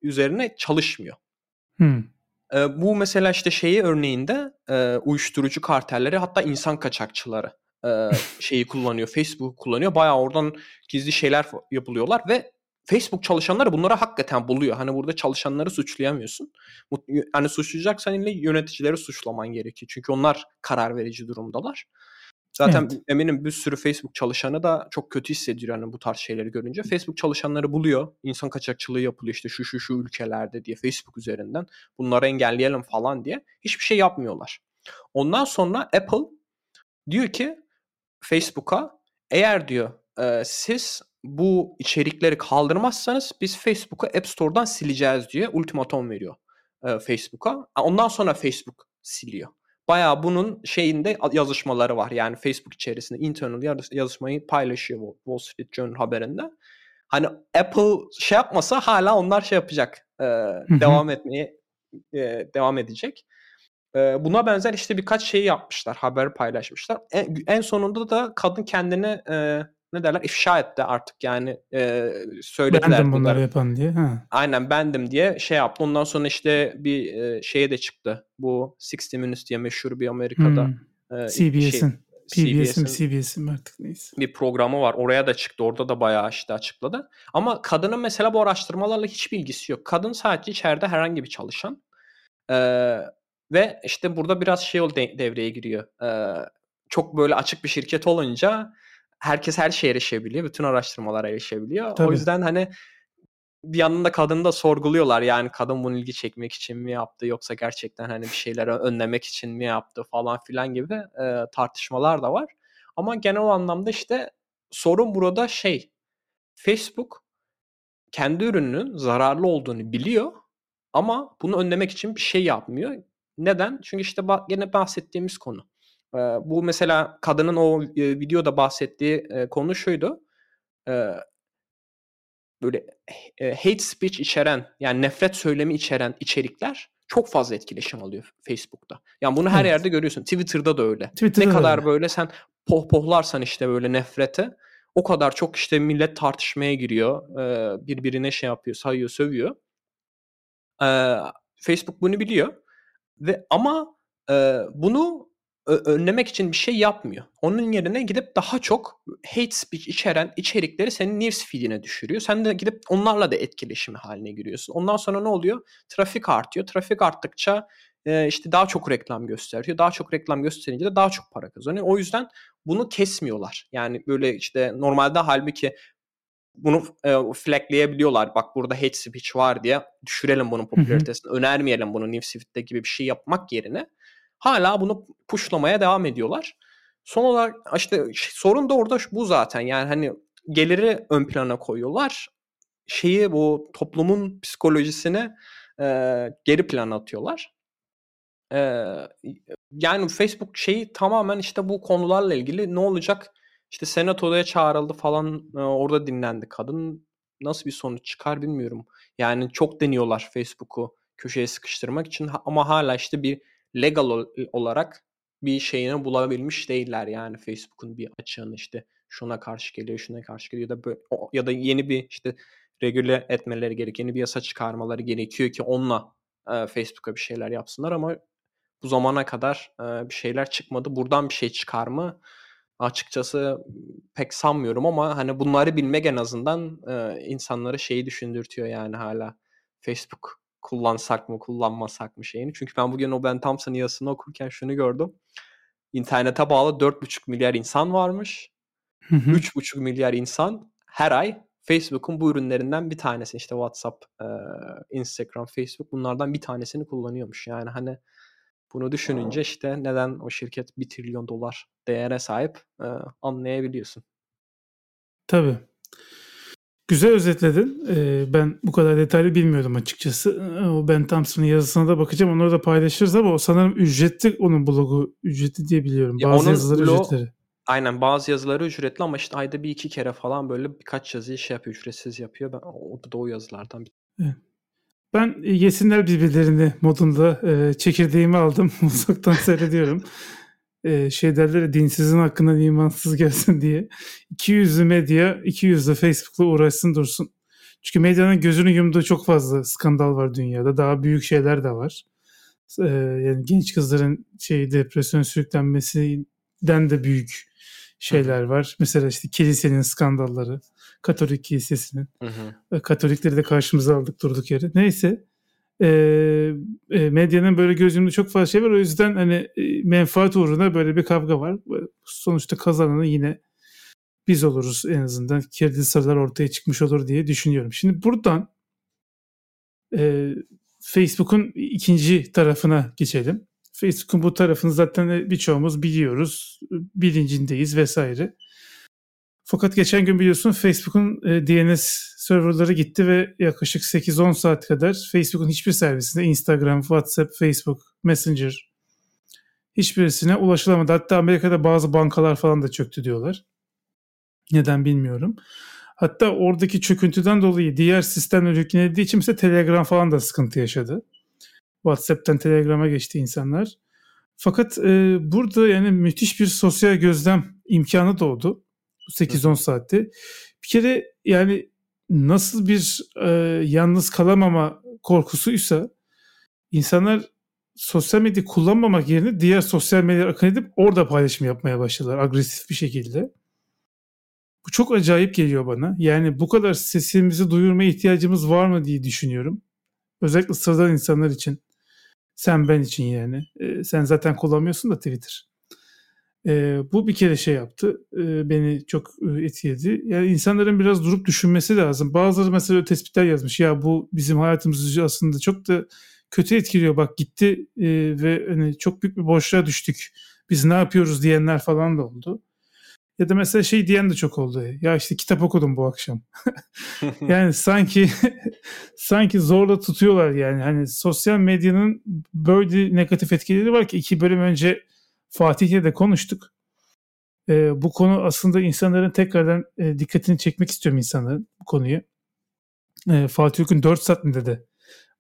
üzerine çalışmıyor. Hmm. E, bu mesela işte şeyi örneğinde e, uyuşturucu kartelleri hatta insan kaçakçıları e, şeyi kullanıyor. Facebook kullanıyor. Bayağı oradan gizli şeyler yapılıyorlar ve Facebook çalışanları bunları hakikaten buluyor. Hani burada çalışanları suçlayamıyorsun. Hani suçlayacaksan yine yöneticileri suçlaman gerekiyor. Çünkü onlar karar verici durumdalar. Zaten evet. eminim bir sürü Facebook çalışanı da çok kötü hissediyor yani bu tarz şeyleri görünce. Facebook çalışanları buluyor. İnsan kaçakçılığı yapılıyor işte şu şu şu ülkelerde diye Facebook üzerinden. Bunları engelleyelim falan diye. Hiçbir şey yapmıyorlar. Ondan sonra Apple diyor ki Facebook'a eğer diyor e, siz bu içerikleri kaldırmazsanız biz Facebook'u App Store'dan sileceğiz diye ultimatom veriyor e, Facebook'a. Ondan sonra Facebook siliyor. Bayağı bunun şeyinde yazışmaları var. Yani Facebook içerisinde internal yazışmayı paylaşıyor Wall Street Journal haberinde. Hani Apple şey yapmasa hala onlar şey yapacak. E, devam etmeye e, devam edecek. E, buna benzer işte birkaç şey yapmışlar. Haber paylaşmışlar. En, en sonunda da kadın kendini e, ne derler ifşa etti artık yani e, söylediler. Bendim bunları yapan diye. Ha. Aynen bendim diye şey yaptı. Ondan sonra işte bir e, şeye de çıktı. Bu 60 Minutes diye meşhur bir Amerika'da. Hmm. E, CBS'in. Şey, PBS'in CBS'in artık neyse. Bir programı var. Oraya da çıktı. Orada da bayağı işte açıkladı. Ama kadının mesela bu araştırmalarla hiç bilgisi yok. Kadın sadece içeride herhangi bir çalışan. Ee, ve işte burada biraz şey devreye giriyor. Ee, çok böyle açık bir şirket olunca herkes her şeye erişebiliyor. Bütün araştırmalara erişebiliyor. Tabii. O yüzden hani bir yanında kadını da sorguluyorlar. Yani kadın bunu ilgi çekmek için mi yaptı yoksa gerçekten hani bir şeyleri önlemek için mi yaptı falan filan gibi e, tartışmalar da var. Ama genel anlamda işte sorun burada şey Facebook kendi ürününün zararlı olduğunu biliyor ama bunu önlemek için bir şey yapmıyor. Neden? Çünkü işte yine bahsettiğimiz konu. E, bu mesela kadının o e, videoda bahsettiği e, konu şuydu. E, böyle e, hate speech içeren yani nefret söylemi içeren içerikler çok fazla etkileşim alıyor Facebook'ta. Yani bunu her evet. yerde görüyorsun. Twitter'da da öyle. Twitter'da ne kadar öyle. böyle sen pohpohlarsan işte böyle nefrete o kadar çok işte millet tartışmaya giriyor. E, birbirine şey yapıyor, sayıyor, sövüyor. E, Facebook bunu biliyor. Ve ama e, bunu önlemek için bir şey yapmıyor. Onun yerine gidip daha çok hate speech içeren içerikleri senin news feed'ine düşürüyor. Sen de gidip onlarla da etkileşimi haline giriyorsun. Ondan sonra ne oluyor? Trafik artıyor. Trafik arttıkça e, işte daha çok reklam gösteriyor. Daha çok reklam gösterince de daha çok para kazanıyor. O yüzden bunu kesmiyorlar. Yani böyle işte normalde halbuki bunu e, flagleyebiliyorlar. Bak burada hate speech var diye düşürelim bunun popülaritesini. Önermeyelim bunu newsfeed'de gibi bir şey yapmak yerine hala bunu pushlamaya devam ediyorlar. Son olarak işte sorun da orada bu zaten. Yani hani geliri ön plana koyuyorlar. Şeyi bu toplumun psikolojisine e, geri plana atıyorlar. E, yani Facebook şeyi tamamen işte bu konularla ilgili ne olacak? İşte senatoya çağrıldı falan e, orada dinlendi kadın. Nasıl bir sonuç çıkar bilmiyorum. Yani çok deniyorlar Facebook'u köşeye sıkıştırmak için ama hala işte bir legal olarak bir şeyini bulabilmiş değiller yani Facebook'un bir açığını işte şuna karşı geliyor, şuna karşı geliyor ya da böyle, ya da yeni bir işte regüle etmeleri gerekiyor, yeni bir yasa çıkarmaları gerekiyor ki onunla e, Facebook'a bir şeyler yapsınlar ama bu zamana kadar e, bir şeyler çıkmadı. Buradan bir şey çıkar mı? Açıkçası pek sanmıyorum ama hani bunları bilmek en azından e, insanları şeyi düşündürtüyor yani hala Facebook kullansak mı kullanmasak mı şeyini. Çünkü ben bugün o Ben Thompson yazısını okurken şunu gördüm. İnternete bağlı 4,5 milyar insan varmış. 3,5 milyar insan her ay Facebook'un bu ürünlerinden bir tanesi işte WhatsApp, Instagram, Facebook bunlardan bir tanesini kullanıyormuş. Yani hani bunu düşününce işte neden o şirket 1 trilyon dolar değere sahip anlayabiliyorsun. Tabii. Güzel özetledin. Ee, ben bu kadar detaylı bilmiyordum açıkçası. O Ben Thompson'ın yazısına da bakacağım. Onları da paylaşırız ama o sanırım ücretli onun blogu. Ücretli diye biliyorum. Ya bazı yazıları bloğu, ücretleri. Aynen bazı yazıları ücretli ama işte ayda bir iki kere falan böyle birkaç yazıyı şey yapıyor. Ücretsiz yapıyor. Ben, o da o yazılardan bir. Evet. Ben yesinler birbirlerini modunda e, çekirdeğimi aldım. Uzaktan seyrediyorum e, şey derler dinsizin hakkında imansız gelsin diye. 200'lü medya 200'lü Facebook'la uğraşsın dursun. Çünkü medyanın gözünü yumduğu çok fazla skandal var dünyada. Daha büyük şeyler de var. Ee, yani genç kızların şey depresyon sürüklenmesinden de büyük şeyler var. Mesela işte kilisenin skandalları. Katolik kilisesinin. Hı hı. Katolikleri de karşımıza aldık durduk yere. Neyse e, e, medyanın böyle gözümde çok fazla şey var. O yüzden hani e, menfaat uğruna böyle bir kavga var. Sonuçta kazananı yine biz oluruz en azından. Kirli sırlar ortaya çıkmış olur diye düşünüyorum. Şimdi buradan e, Facebook'un ikinci tarafına geçelim. Facebook'un bu tarafını zaten birçoğumuz biliyoruz. Bilincindeyiz vesaire. Fakat geçen gün biliyorsun Facebook'un e, DNS serverları gitti ve yaklaşık 8-10 saat kadar Facebook'un hiçbir servisinde Instagram, WhatsApp, Facebook, Messenger hiçbirisine ulaşılamadı. Hatta Amerika'da bazı bankalar falan da çöktü diyorlar. Neden bilmiyorum. Hatta oradaki çöküntüden dolayı diğer sistemler yüklenildiği için mesela Telegram falan da sıkıntı yaşadı. WhatsApp'tan Telegram'a geçti insanlar. Fakat e, burada yani müthiş bir sosyal gözlem imkanı doğdu. 8-10 saatte. Bir kere yani nasıl bir e, yalnız kalamama korkusuysa insanlar sosyal medya kullanmamak yerine diğer sosyal medya akın edip orada paylaşım yapmaya başladılar agresif bir şekilde. Bu çok acayip geliyor bana. Yani bu kadar sesimizi duyurmaya ihtiyacımız var mı diye düşünüyorum. Özellikle sıradan insanlar için. Sen ben için yani. Ee, sen zaten kullanmıyorsun da Twitter. E, bu bir kere şey yaptı. E, beni çok etkiledi. Yani insanların biraz durup düşünmesi lazım. Bazıları mesela tespitler yazmış. Ya bu bizim hayatımızı aslında çok da kötü etkiliyor. Bak gitti e, ve hani çok büyük bir boşluğa düştük. Biz ne yapıyoruz diyenler falan da oldu. Ya da mesela şey diyen de çok oldu. Ya işte kitap okudum bu akşam. yani sanki sanki zorla tutuyorlar yani. Hani sosyal medyanın böyle negatif etkileri var ki iki bölüm önce Fatih'le de konuştuk. Ee, bu konu aslında insanların tekrardan e, dikkatini çekmek istiyorum insanların bu konuyu. Ee, Fatih Ülkün 4 saat mi dedi.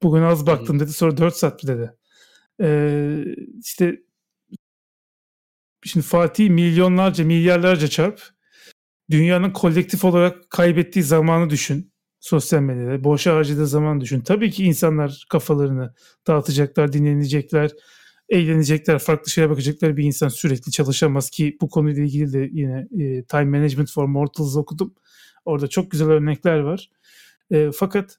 Bugün az baktım dedi sonra 4 saat mi dedi. Ee, işte Şimdi Fatih milyonlarca, milyarlarca çarp. Dünyanın kolektif olarak kaybettiği zamanı düşün. Sosyal medyada. Boşa harcadığı zaman düşün. Tabii ki insanlar kafalarını dağıtacaklar, dinlenecekler, eğlenecekler, farklı şeye bakacaklar. Bir insan sürekli çalışamaz ki bu konuyla ilgili de yine e, Time Management for Mortals okudum. Orada çok güzel örnekler var. E, fakat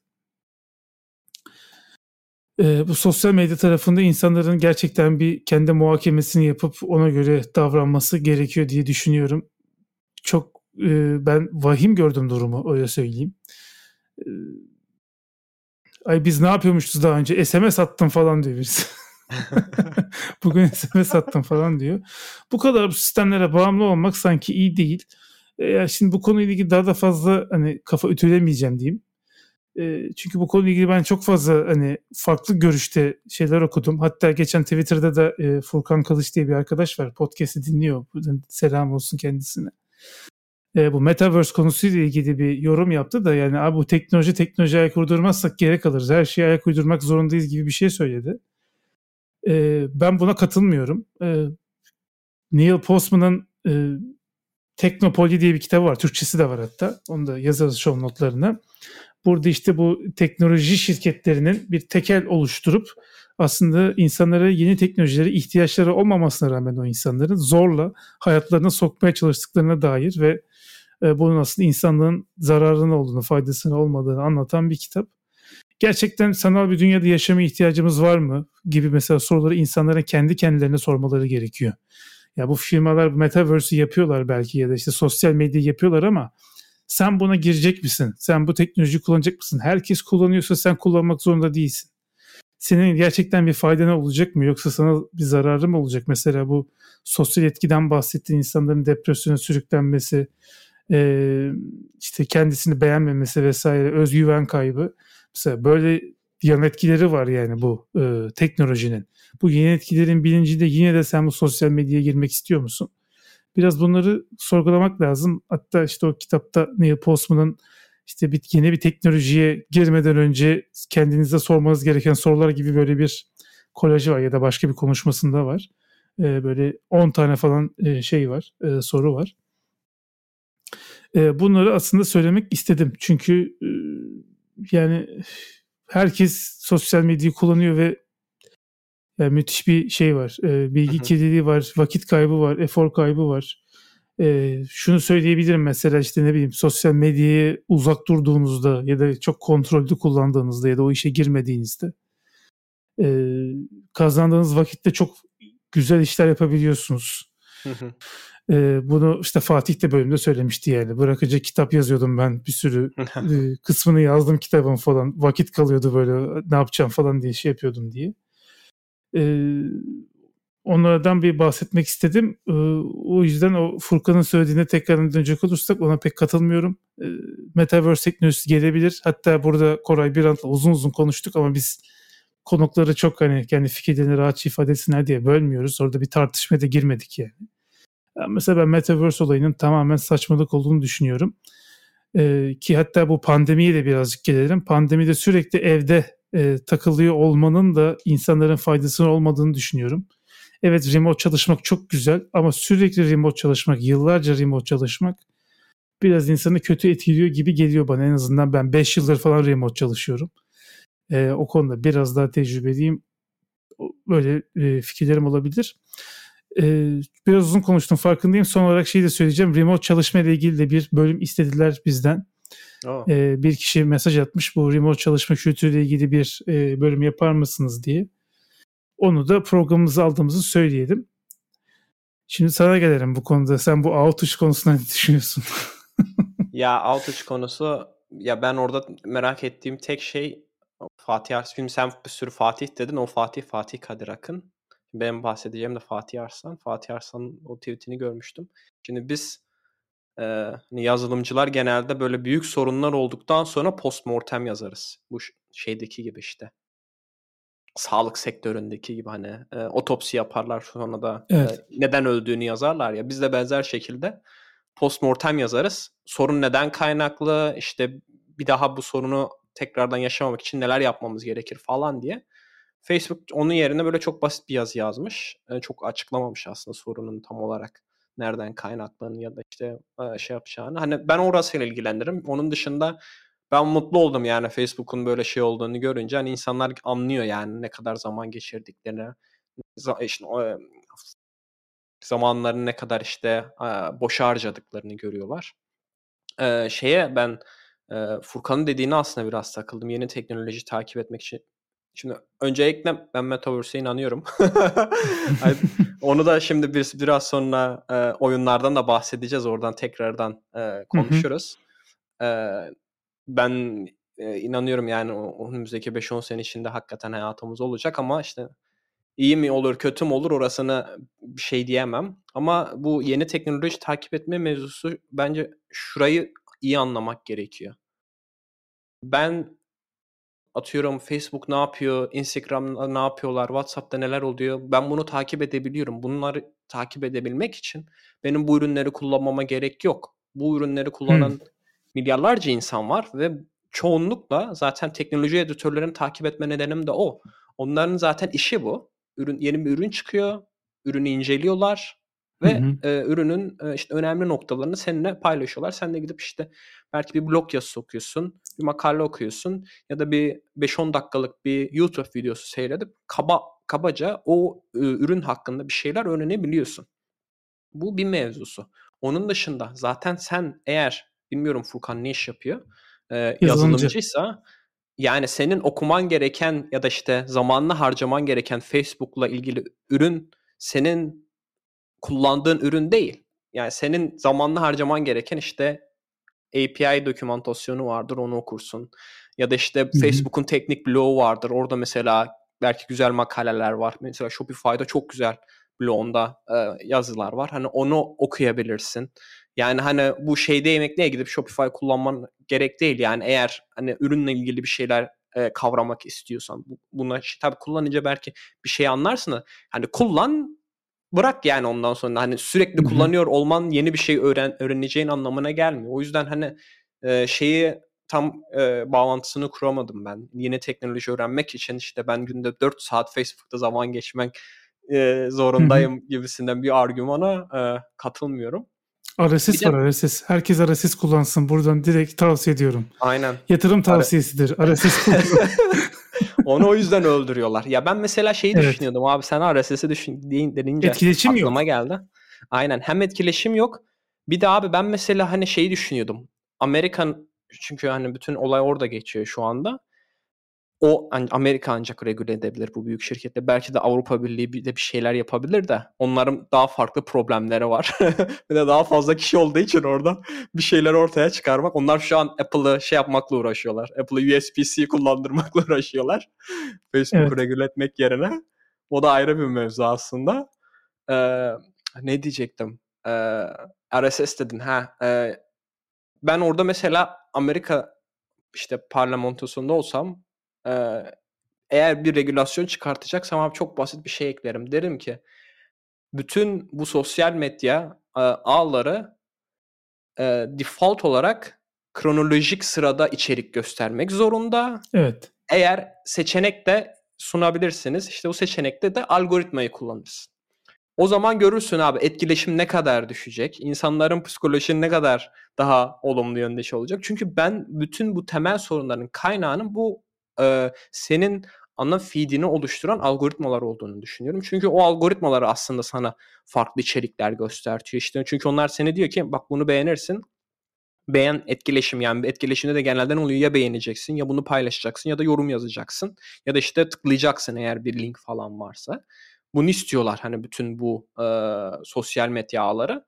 e, bu sosyal medya tarafında insanların gerçekten bir kendi muhakemesini yapıp ona göre davranması gerekiyor diye düşünüyorum. Çok e, ben vahim gördüm durumu öyle söyleyeyim. E, ay biz ne yapıyormuşuz daha önce? SMS attım falan diyor birisi. Bugün SMS attım falan diyor. Bu kadar bu sistemlere bağımlı olmak sanki iyi değil. E, şimdi bu konuyla ilgili daha da fazla hani kafa ütülemeyeceğim diyeyim. E, çünkü bu konuyla ilgili ben çok fazla hani farklı görüşte şeyler okudum. Hatta geçen Twitter'da da e, Furkan Kılıç diye bir arkadaş var. Podcast'i dinliyor. Selam olsun kendisine. E, bu Metaverse konusuyla ilgili bir yorum yaptı da yani abi bu teknoloji teknoloji ayak uydurmazsak gerek kalırız. Her şeye ayak uydurmak zorundayız gibi bir şey söyledi. E, ben buna katılmıyorum. E, Neil Postman'ın e, Teknopoli diye bir kitabı var. Türkçesi de var hatta. Onu da yazarız show notlarına. Burada işte bu teknoloji şirketlerinin bir tekel oluşturup aslında insanlara yeni teknolojileri ihtiyaçları olmamasına rağmen o insanların zorla hayatlarına sokmaya çalıştıklarına dair ve bunun aslında insanlığın zararının olduğunu, faydasının olmadığını anlatan bir kitap. Gerçekten sanal bir dünyada yaşama ihtiyacımız var mı gibi mesela soruları insanlara kendi kendilerine sormaları gerekiyor. Ya bu firmalar metaverse'ü yapıyorlar belki ya da işte sosyal medya yapıyorlar ama sen buna girecek misin? Sen bu teknolojiyi kullanacak mısın? Herkes kullanıyorsa sen kullanmak zorunda değilsin. Senin gerçekten bir faydan olacak mı yoksa sana bir zararı mı olacak? Mesela bu sosyal etkiden bahsettiğin insanların depresyona sürüklenmesi, işte kendisini beğenmemesi vesaire, özgüven kaybı. Mesela böyle yan etkileri var yani bu e, teknolojinin. Bu yeni etkilerin bilincinde yine de sen bu sosyal medyaya girmek istiyor musun? Biraz bunları sorgulamak lazım. Hatta işte o kitapta Neil Postman'ın işte bir, yeni bir teknolojiye girmeden önce kendinize sormanız gereken sorular gibi böyle bir kolajı var ya da başka bir konuşmasında var. Ee, böyle 10 tane falan e, şey var, e, soru var. E, bunları aslında söylemek istedim. Çünkü e, yani herkes sosyal medyayı kullanıyor ve yani müthiş bir şey var. E, bilgi kirliliği var, vakit kaybı var, efor kaybı var. E, şunu söyleyebilirim mesela işte ne bileyim sosyal medyaya uzak durduğunuzda ya da çok kontrollü kullandığınızda ya da o işe girmediğinizde e, kazandığınız vakitte çok güzel işler yapabiliyorsunuz. E, bunu işte Fatih de bölümde söylemişti yani. Bırakıcı kitap yazıyordum ben bir sürü e, kısmını yazdım kitabın falan. Vakit kalıyordu böyle ne yapacağım falan diye şey yapıyordum diye. E, onlardan bir bahsetmek istedim. E, o yüzden o Furkan'ın söylediğine tekrar dönecek olursak ona pek katılmıyorum. E, Metaverse teknolojisi gelebilir. Hatta burada Koray Birant'la uzun uzun konuştuk ama biz konukları çok hani kendi fikirlerini rahatça ifade etsinler diye bölmüyoruz. Orada bir tartışmaya da girmedik yani. Mesela ben Metaverse olayının tamamen saçmalık olduğunu düşünüyorum. Ee, ki hatta bu pandemiye de birazcık gelelim. Pandemide sürekli evde e, takılıyor olmanın da insanların faydasının olmadığını düşünüyorum. Evet remote çalışmak çok güzel ama sürekli remote çalışmak, yıllarca remote çalışmak biraz insanı kötü etkiliyor gibi geliyor bana. En azından ben 5 yıldır falan remote çalışıyorum. E, o konuda biraz daha tecrübeliyim. Böyle e, fikirlerim olabilir. E, biraz uzun konuştum farkındayım. Son olarak şeyi de söyleyeceğim. Remote çalışma ile ilgili de bir bölüm istediler bizden. Oh. E, bir kişi mesaj atmış bu remote çalışma kültürüyle ilgili bir e, bölüm yapar mısınız diye. Onu da programımıza aldığımızı söyleyelim. Şimdi sana gelelim bu konuda. Sen bu outage konusunda ne düşünüyorsun? ya outage konusu ya ben orada merak ettiğim tek şey Fatih Arslan. Sen bir sürü Fatih dedin. O Fatih Fatih Kadir Akın. Benim bahsedeceğim de Fatih Arslan. Fatih Arslan'ın o tweetini görmüştüm. Şimdi biz e, hani yazılımcılar genelde böyle büyük sorunlar olduktan sonra postmortem yazarız. Bu şeydeki gibi işte. Sağlık sektöründeki gibi hani e, otopsi yaparlar sonra da evet. e, neden öldüğünü yazarlar ya. Biz de benzer şekilde postmortem yazarız. Sorun neden kaynaklı işte bir daha bu sorunu tekrardan yaşamamak için neler yapmamız gerekir falan diye. Facebook onun yerine böyle çok basit bir yazı yazmış. Çok açıklamamış aslında sorunun tam olarak nereden kaynaklandığını ya da işte şey yapacağını. Hani ben orasıyla ilgilenirim. Onun dışında ben mutlu oldum yani Facebook'un böyle şey olduğunu görünce. Hani insanlar anlıyor yani ne kadar zaman geçirdiklerini. İşte, zamanlarını ne kadar işte boşa harcadıklarını görüyorlar. Şeye ben Furkan'ın dediğini aslında biraz takıldım. Yeni teknoloji takip etmek için. Şimdi öncelikle ben Metaverse'e inanıyorum. Onu da şimdi bir, biraz sonra e, oyunlardan da bahsedeceğiz. Oradan tekrardan e, konuşuruz. e, ben e, inanıyorum yani önümüzdeki 5-10 sene içinde hakikaten hayatımız olacak ama işte iyi mi olur kötü mü olur orasını bir şey diyemem. Ama bu yeni teknoloji takip etme mevzusu bence şurayı iyi anlamak gerekiyor. Ben atıyorum Facebook ne yapıyor, Instagram ne yapıyorlar, WhatsApp'ta neler oluyor. Ben bunu takip edebiliyorum. Bunları takip edebilmek için benim bu ürünleri kullanmama gerek yok. Bu ürünleri kullanan hmm. milyarlarca insan var ve çoğunlukla zaten teknoloji editörlerini takip etme nedenim de o. Onların zaten işi bu. Ürün yeni bir ürün çıkıyor, ürünü inceliyorlar, ve hı hı. E, ürünün e, işte önemli noktalarını seninle paylaşıyorlar. Sen de gidip işte belki bir blog yazısı okuyorsun, bir makale okuyorsun ya da bir 5-10 dakikalık bir YouTube videosu seyredip kaba kabaca o e, ürün hakkında bir şeyler öğrenebiliyorsun. Bu bir mevzusu. Onun dışında zaten sen eğer bilmiyorum Furkan ne iş yapıyor? E, yazılımcıysa yani senin okuman gereken ya da işte zamanını harcaman gereken Facebook'la ilgili ürün senin kullandığın ürün değil. Yani senin zamanını harcaman gereken işte API dokümantasyonu vardır onu okursun. Ya da işte Facebook'un teknik bloğu vardır. Orada mesela belki güzel makaleler var. Mesela Shopify'da çok güzel blogunda e, yazılar var. Hani onu okuyabilirsin. Yani hani bu şeyde yemekleye gidip Shopify kullanman gerek değil. Yani eğer hani ürünle ilgili bir şeyler e, kavramak istiyorsan buna tabii kullanınca belki bir şey anlarsın da hani kullan bırak yani ondan sonra hani sürekli kullanıyor olman yeni bir şey öğren öğreneceğin anlamına gelmiyor. O yüzden hani e, şeyi tam e, bağlantısını kuramadım ben. Yeni teknoloji öğrenmek için işte ben günde 4 saat Facebook'ta zaman geçmek e, zorundayım gibisinden bir argümana e, katılmıyorum. RSS var RSS. Herkes RSS kullansın. Buradan direkt tavsiye ediyorum. Aynen. Yatırım tavsiyesidir. RSS kullansın. Onu o yüzden öldürüyorlar. Ya ben mesela şeyi evet. düşünüyordum abi sen RSS'i düşün denince etkileşim aklıma yok. geldi. Aynen hem etkileşim yok. Bir de abi ben mesela hani şeyi düşünüyordum. Amerikan çünkü hani bütün olay orada geçiyor şu anda o Amerika ancak regüle edebilir bu büyük şirkette. Belki de Avrupa Birliği bir de bir şeyler yapabilir de onların daha farklı problemleri var. bir de daha fazla kişi olduğu için orada bir şeyler ortaya çıkarmak. Onlar şu an Apple'ı şey yapmakla uğraşıyorlar. Apple'ı USB-C kullandırmakla uğraşıyorlar. Facebook'u evet. regüle etmek yerine. O da ayrı bir mevzu aslında. Ee, ne diyecektim? Ee, RSS dedin. Ha, e, ben orada mesela Amerika işte parlamentosunda olsam eğer bir regülasyon çıkartacaksam abi çok basit bir şey eklerim. Derim ki bütün bu sosyal medya e, ağları e, default olarak kronolojik sırada içerik göstermek zorunda. Evet. Eğer seçenek de sunabilirsiniz. İşte o seçenekte de algoritmayı kullanırsın. O zaman görürsün abi etkileşim ne kadar düşecek. insanların psikolojisi ne kadar daha olumlu yönde olacak. Çünkü ben bütün bu temel sorunların kaynağının bu e, senin ana feedini oluşturan algoritmalar olduğunu düşünüyorum. Çünkü o algoritmaları aslında sana farklı içerikler göstertiyor. İşte çünkü onlar seni diyor ki bak bunu beğenirsin. Beğen etkileşim yani etkileşimde de genelde ne oluyor? Ya beğeneceksin ya bunu paylaşacaksın ya da yorum yazacaksın ya da işte tıklayacaksın eğer bir link falan varsa. bunu istiyorlar hani bütün bu e, sosyal medya ağları.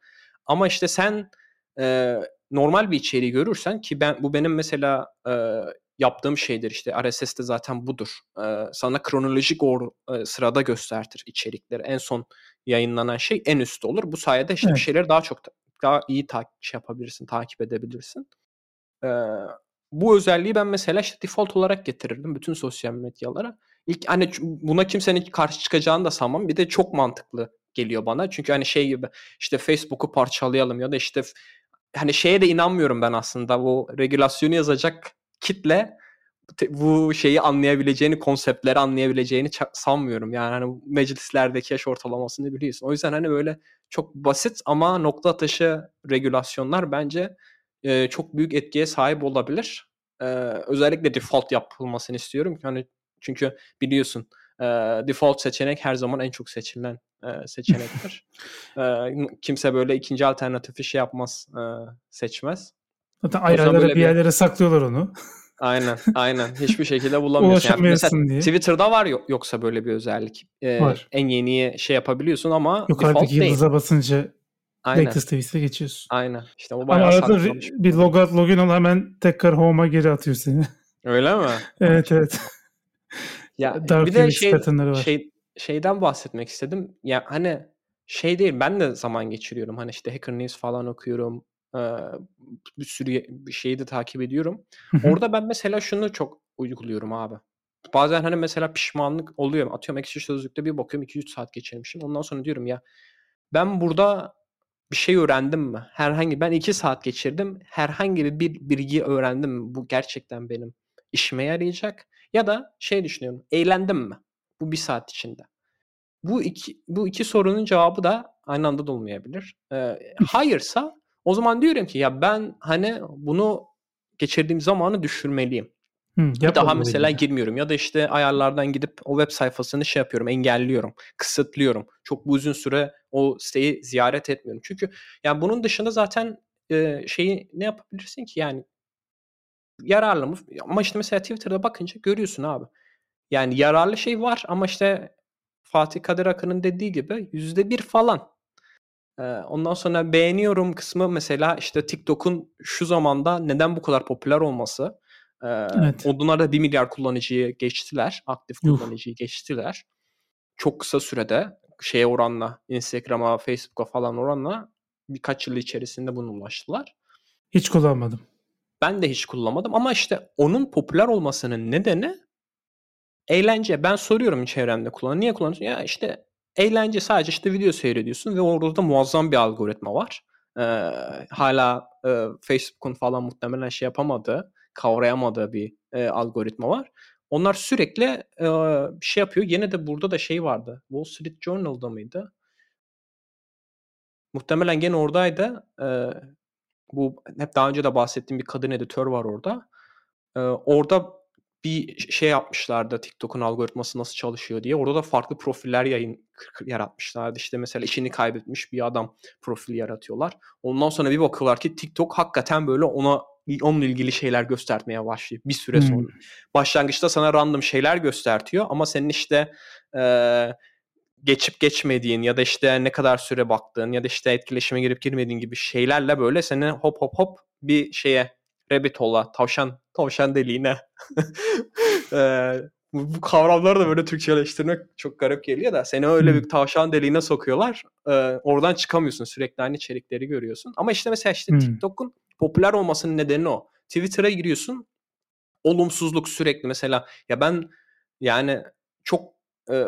Ama işte sen e, normal bir içeriği görürsen ki ben bu benim mesela e, yaptığım şeydir işte RSS'te zaten budur. E, sana kronolojik or, e, sırada göstertir içerikleri. En son yayınlanan şey en üstte olur. Bu sayede işte evet. bir şeyleri daha çok daha iyi takip şey yapabilirsin, takip edebilirsin. E, bu özelliği ben mesela işte default olarak getirirdim bütün sosyal medyalara. İlk hani buna kimsenin karşı çıkacağını da sanmam. Bir de çok mantıklı geliyor bana. Çünkü hani şey gibi işte Facebook'u parçalayalım ya da işte hani şeye de inanmıyorum ben aslında bu regülasyonu yazacak kitle bu şeyi anlayabileceğini, konseptleri anlayabileceğini sanmıyorum. Yani hani meclislerdeki yaş ortalamasını biliyorsun. O yüzden hani böyle çok basit ama nokta atışı regülasyonlar bence e, çok büyük etkiye sahip olabilir. E, özellikle default yapılmasını istiyorum. Hani çünkü biliyorsun e, default seçenek her zaman en çok seçilen e, seçenektir. e, kimse böyle ikinci alternatifi şey yapmaz, e, seçmez. Zaten ayarlara bir yerlere bir... saklıyorlar onu. Aynen, aynen. Hiçbir şekilde bulamıyorsun. Yani mesela diye. Twitter'da var yoksa böyle bir özellik. Ee, var. En yeniyi şey yapabiliyorsun ama Yukarıdaki yıldıza basınca Aynen. Latest Twist'e geçiyorsun. Aynen. İşte o bayağı Ama arada bir logout login ol hemen tekrar home'a geri atıyor seni. Öyle mi? evet evet. Ya Dark bir de şey, var. şey şeyden bahsetmek istedim. Ya hani şey değil ben de zaman geçiriyorum. Hani işte Hacker News falan okuyorum. Bir sürü şeyi de takip ediyorum. Orada ben mesela şunu çok uyguluyorum abi. Bazen hani mesela pişmanlık oluyor. Atıyorum ekşi sözlükte bir bakıyorum 2-3 saat geçirmişim. Ondan sonra diyorum ya ben burada bir şey öğrendim mi? Herhangi ben 2 saat geçirdim. Herhangi bir, bir bilgi öğrendim mi? Bu gerçekten benim işime yarayacak. Ya da şey düşünüyorum. Eğlendim mi? Bu bir saat içinde. Bu iki, bu iki sorunun cevabı da aynı anda da olmayabilir. Ee, hayırsa o zaman diyorum ki ya ben hani bunu geçirdiğim zamanı düşürmeliyim. Hı, bir daha mesela gibi. girmiyorum ya da işte ayarlardan gidip o web sayfasını şey yapıyorum, engelliyorum, kısıtlıyorum. Çok bu uzun süre o siteyi ziyaret etmiyorum. Çünkü yani bunun dışında zaten e, şeyi ne yapabilirsin ki yani yararlı mı? Ama işte mesela Twitter'da bakınca görüyorsun abi. Yani yararlı şey var ama işte Fatih Kadir Akın'ın dediği gibi yüzde bir falan. Ondan sonra beğeniyorum kısmı mesela işte TikTok'un şu zamanda neden bu kadar popüler olması. Evet. Onlar da 1 milyar kullanıcıyı geçtiler. Aktif kullanıcıyı geçtiler. Çok kısa sürede şeye oranla Instagram'a, Facebook'a falan oranla birkaç yıl içerisinde bunu ulaştılar. Hiç kullanmadım. Ben de hiç kullanmadım ama işte onun popüler olmasının nedeni eğlence. Ben soruyorum çevremde kullanan. Niye kullanıyorsun? Ya işte eğlence sadece işte video seyrediyorsun ve orada da muazzam bir algoritma var. Ee, hala e, Facebook'un falan muhtemelen şey yapamadığı, kavrayamadığı bir e, algoritma var. Onlar sürekli e, şey yapıyor. Yine de burada da şey vardı. Wall Street Journal'da mıydı? Muhtemelen gene oradaydı. E, bu hep daha önce de bahsettiğim bir kadın editör var orada. E, orada bir şey yapmışlardı TikTok'un algoritması nasıl çalışıyor diye. Orada da farklı profiller yayın yaratmışlardı. İşte mesela işini kaybetmiş bir adam profil yaratıyorlar. Ondan sonra bir bakıyorlar ki TikTok hakikaten böyle ona onunla ilgili şeyler göstermeye başlıyor bir süre sonra. Hmm. Başlangıçta sana random şeyler göstertiyor ama senin işte e, geçip geçmediğin ya da işte ne kadar süre baktığın ya da işte etkileşime girip girmediğin gibi şeylerle böyle seni hop hop hop bir şeye rabbit hole'a, tavşan tavşan deliğine bu, bu kavramları da böyle Türkçeleştirmek çok garip geliyor da seni öyle bir tavşan deliğine sokuyorlar. E, oradan çıkamıyorsun. Sürekli aynı içerikleri görüyorsun. Ama işte mesela işte hmm. TikTok'un popüler olmasının nedeni o. Twitter'a giriyorsun. Olumsuzluk sürekli mesela ya ben yani çok e,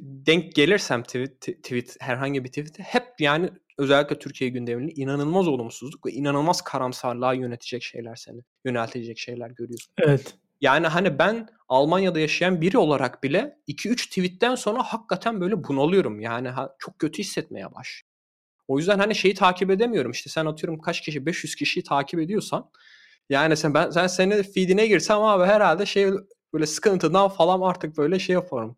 denk gelirsem tweet, tweet herhangi bir tweet'e hep yani özellikle Türkiye gündeminde inanılmaz olumsuzluk ve inanılmaz karamsarlığa yönetecek şeyler seni yöneltecek şeyler görüyorsun. Evet. Yani hani ben Almanya'da yaşayan biri olarak bile 2-3 tweetten sonra hakikaten böyle bunalıyorum. Yani ha, çok kötü hissetmeye baş. O yüzden hani şeyi takip edemiyorum. İşte sen atıyorum kaç kişi 500 kişiyi takip ediyorsan yani sen ben sen senin feedine girsem abi herhalde şey böyle sıkıntıdan falan artık böyle şey yaparım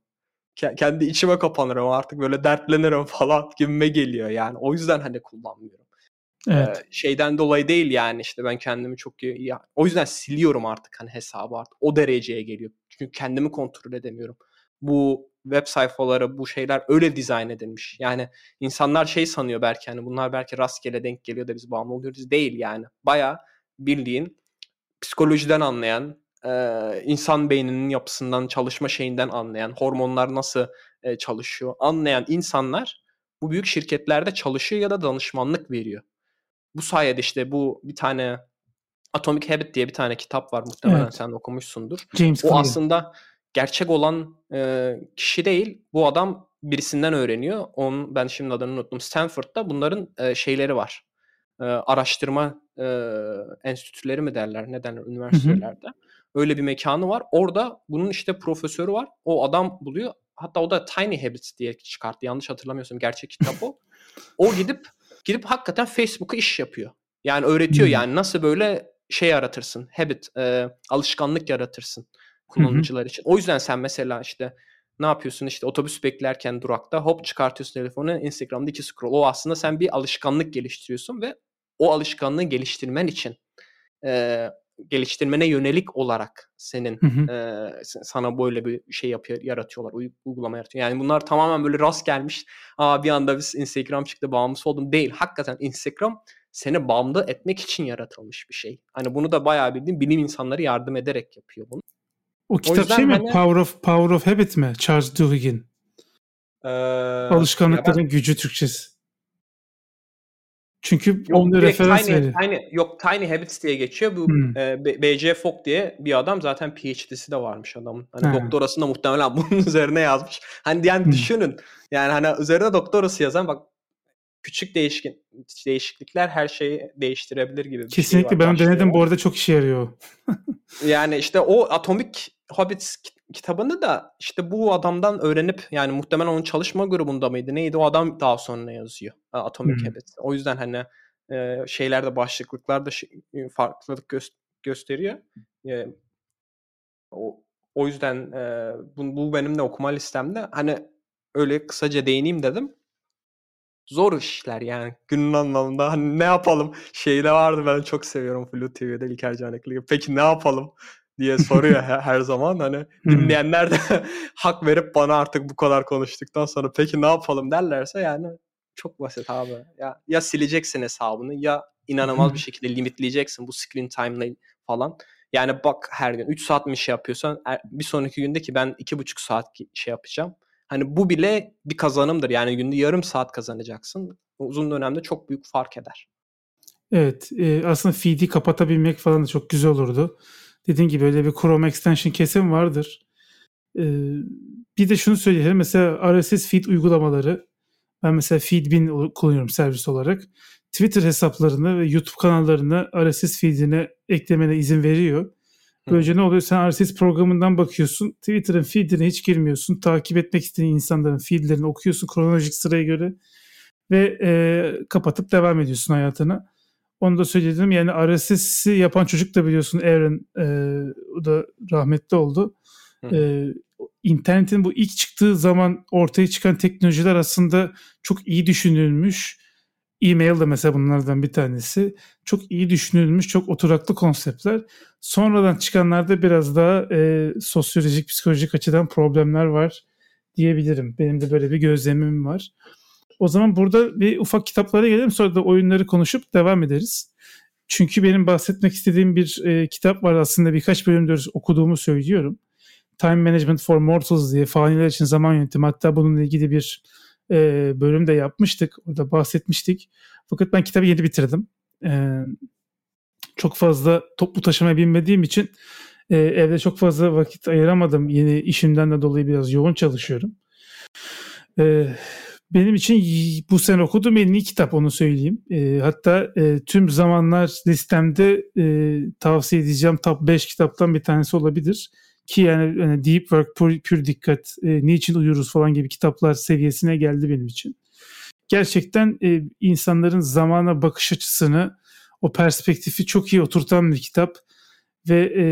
kendi içime kapanırım artık böyle dertlenirim falan gibime geliyor yani. O yüzden hani kullanmıyorum. Evet. Ee, şeyden dolayı değil yani işte ben kendimi çok iyi ya, o yüzden siliyorum artık hani hesabı artık o dereceye geliyor. Çünkü kendimi kontrol edemiyorum. Bu web sayfaları bu şeyler öyle dizayn edilmiş. Yani insanlar şey sanıyor belki hani bunlar belki rastgele denk geliyor da biz bağımlı oluyoruz. Değil yani. Baya bildiğin psikolojiden anlayan, e, insan beyninin yapısından, çalışma şeyinden anlayan, hormonlar nasıl e, çalışıyor anlayan insanlar bu büyük şirketlerde çalışıyor ya da danışmanlık veriyor. Bu sayede işte bu bir tane Atomic Habit diye bir tane kitap var muhtemelen evet. sen okumuşsundur. James o Clear. aslında gerçek olan e, kişi değil. Bu adam birisinden öğreniyor. Onun ben şimdi adını unuttum. Stanford'da bunların e, şeyleri var. E, araştırma e, enstitüleri mi derler? Ne derler üniversitelerde. Hı hı. Öyle bir mekanı var. Orada bunun işte profesörü var. O adam buluyor. Hatta o da Tiny Habits diye çıkarttı. Yanlış hatırlamıyorsam gerçek kitap o. o gidip gidip hakikaten Facebook'a iş yapıyor. Yani öğretiyor hmm. yani nasıl böyle şey yaratırsın. Habit, e, alışkanlık yaratırsın kullanıcılar için. O yüzden sen mesela işte ne yapıyorsun işte otobüs beklerken durakta hop çıkartıyorsun telefonu Instagram'da iki scroll. O aslında sen bir alışkanlık geliştiriyorsun ve o alışkanlığı geliştirmen için e, geliştirmene yönelik olarak senin hı hı. E, sana böyle bir şey yapıyor yaratıyorlar uygulama yaratıyor. Yani bunlar tamamen böyle rast gelmiş. Aa bir anda biz Instagram çıktı bağımlısı oldum değil. Hakikaten Instagram seni bağımlı etmek için yaratılmış bir şey. Hani bunu da bayağı bildiğim bilim insanları yardım ederek yapıyor bunu. O kitap o şey mi? Hani, Power of Power of Habit mi? Charles Duhigg. Ee, Alışkanlıkların ben, gücü Türkçesi. Çünkü yok, onu referans tiny, veriyor. Tiny, yok Tiny Habits diye geçiyor. Bu hmm. e, B.C. Fogg diye bir adam zaten PhD'si de varmış adamın. Hani ha. doktorasını muhtemelen bunun üzerine yazmış. Hani yani hmm. düşünün. Yani hani üzerine doktorası yazan bak küçük değişkin değişiklikler her şeyi değiştirebilir gibi bir şey Kesinlikle şey var. ben denedim bu arada çok işe yarıyor. yani işte o Atomic Habits kitabını da işte bu adamdan öğrenip yani muhtemelen onun çalışma grubunda mıydı neydi o adam daha sonra yazıyor Atomic hmm. Habits. O yüzden hani e, şeylerde başlıklıklarda farklılık gö- gösteriyor. E, o, o yüzden e, bu, bu benim de okuma listemde. Hani öyle kısaca değineyim dedim. Zor işler yani günün anlamında. Hani ne yapalım? Şeyde vardı ben çok seviyorum Flu TV'de İlker Canekli. Peki ne yapalım? diye soruyor her zaman. Hani dinleyenler de hak verip bana artık bu kadar konuştuktan sonra peki ne yapalım derlerse yani çok basit abi. Ya, ya sileceksin hesabını ya inanılmaz bir şekilde limitleyeceksin bu screen time'la falan. Yani bak her gün 3 saat mi şey yapıyorsan er, bir sonraki günde ki ben 2,5 saat şey yapacağım. Hani bu bile bir kazanımdır. Yani günde yarım saat kazanacaksın. Uzun dönemde çok büyük fark eder. Evet. E, aslında feed'i kapatabilmek falan da çok güzel olurdu. Dediğim gibi öyle bir Chrome extension kesim vardır. E, bir de şunu söyleyelim. Mesela RSS feed uygulamaları ben mesela Feedbin kullanıyorum servis olarak. Twitter hesaplarını ve YouTube kanallarını RSS feedine eklemene izin veriyor. Böylece ne oluyor? Sen RSS programından bakıyorsun. Twitter'ın feedine hiç girmiyorsun. Takip etmek istediğin insanların feedlerini okuyorsun kronolojik sıraya göre. Ve e, kapatıp devam ediyorsun hayatına. Onu da söyledim. Yani RSS'i yapan çocuk da biliyorsun Aaron. E, o da rahmetli oldu. E, internetin bu ilk çıktığı zaman ortaya çıkan teknolojiler aslında çok iyi düşünülmüş E-mail de mesela bunlardan bir tanesi. Çok iyi düşünülmüş, çok oturaklı konseptler. Sonradan çıkanlarda biraz daha e, sosyolojik, psikolojik açıdan problemler var diyebilirim. Benim de böyle bir gözlemim var. O zaman burada bir ufak kitaplara gelelim sonra da oyunları konuşup devam ederiz. Çünkü benim bahsetmek istediğim bir e, kitap var aslında birkaç bölümdür okuduğumu söylüyorum. Time Management for Mortals diye faniler için zaman yönetimi hatta bununla ilgili bir e, bölüm de yapmıştık. Orada bahsetmiştik. Fakat ben kitabı yeni bitirdim. E, çok fazla toplu taşımaya binmediğim için e, evde çok fazla vakit ayıramadım. Yeni işimden de dolayı biraz yoğun çalışıyorum. E, benim için bu sene okuduğum en iyi kitap onu söyleyeyim. E, hatta e, tüm zamanlar listemde e, tavsiye edeceğim top 5 kitaptan bir tanesi olabilir. Ki yani, yani Deep Work, Pür, Dikkat, e, Niçin Uyuruz falan gibi kitaplar seviyesine geldi benim için. Gerçekten e, insanların zamana bakış açısını, o perspektifi çok iyi oturtan bir kitap. Ve e,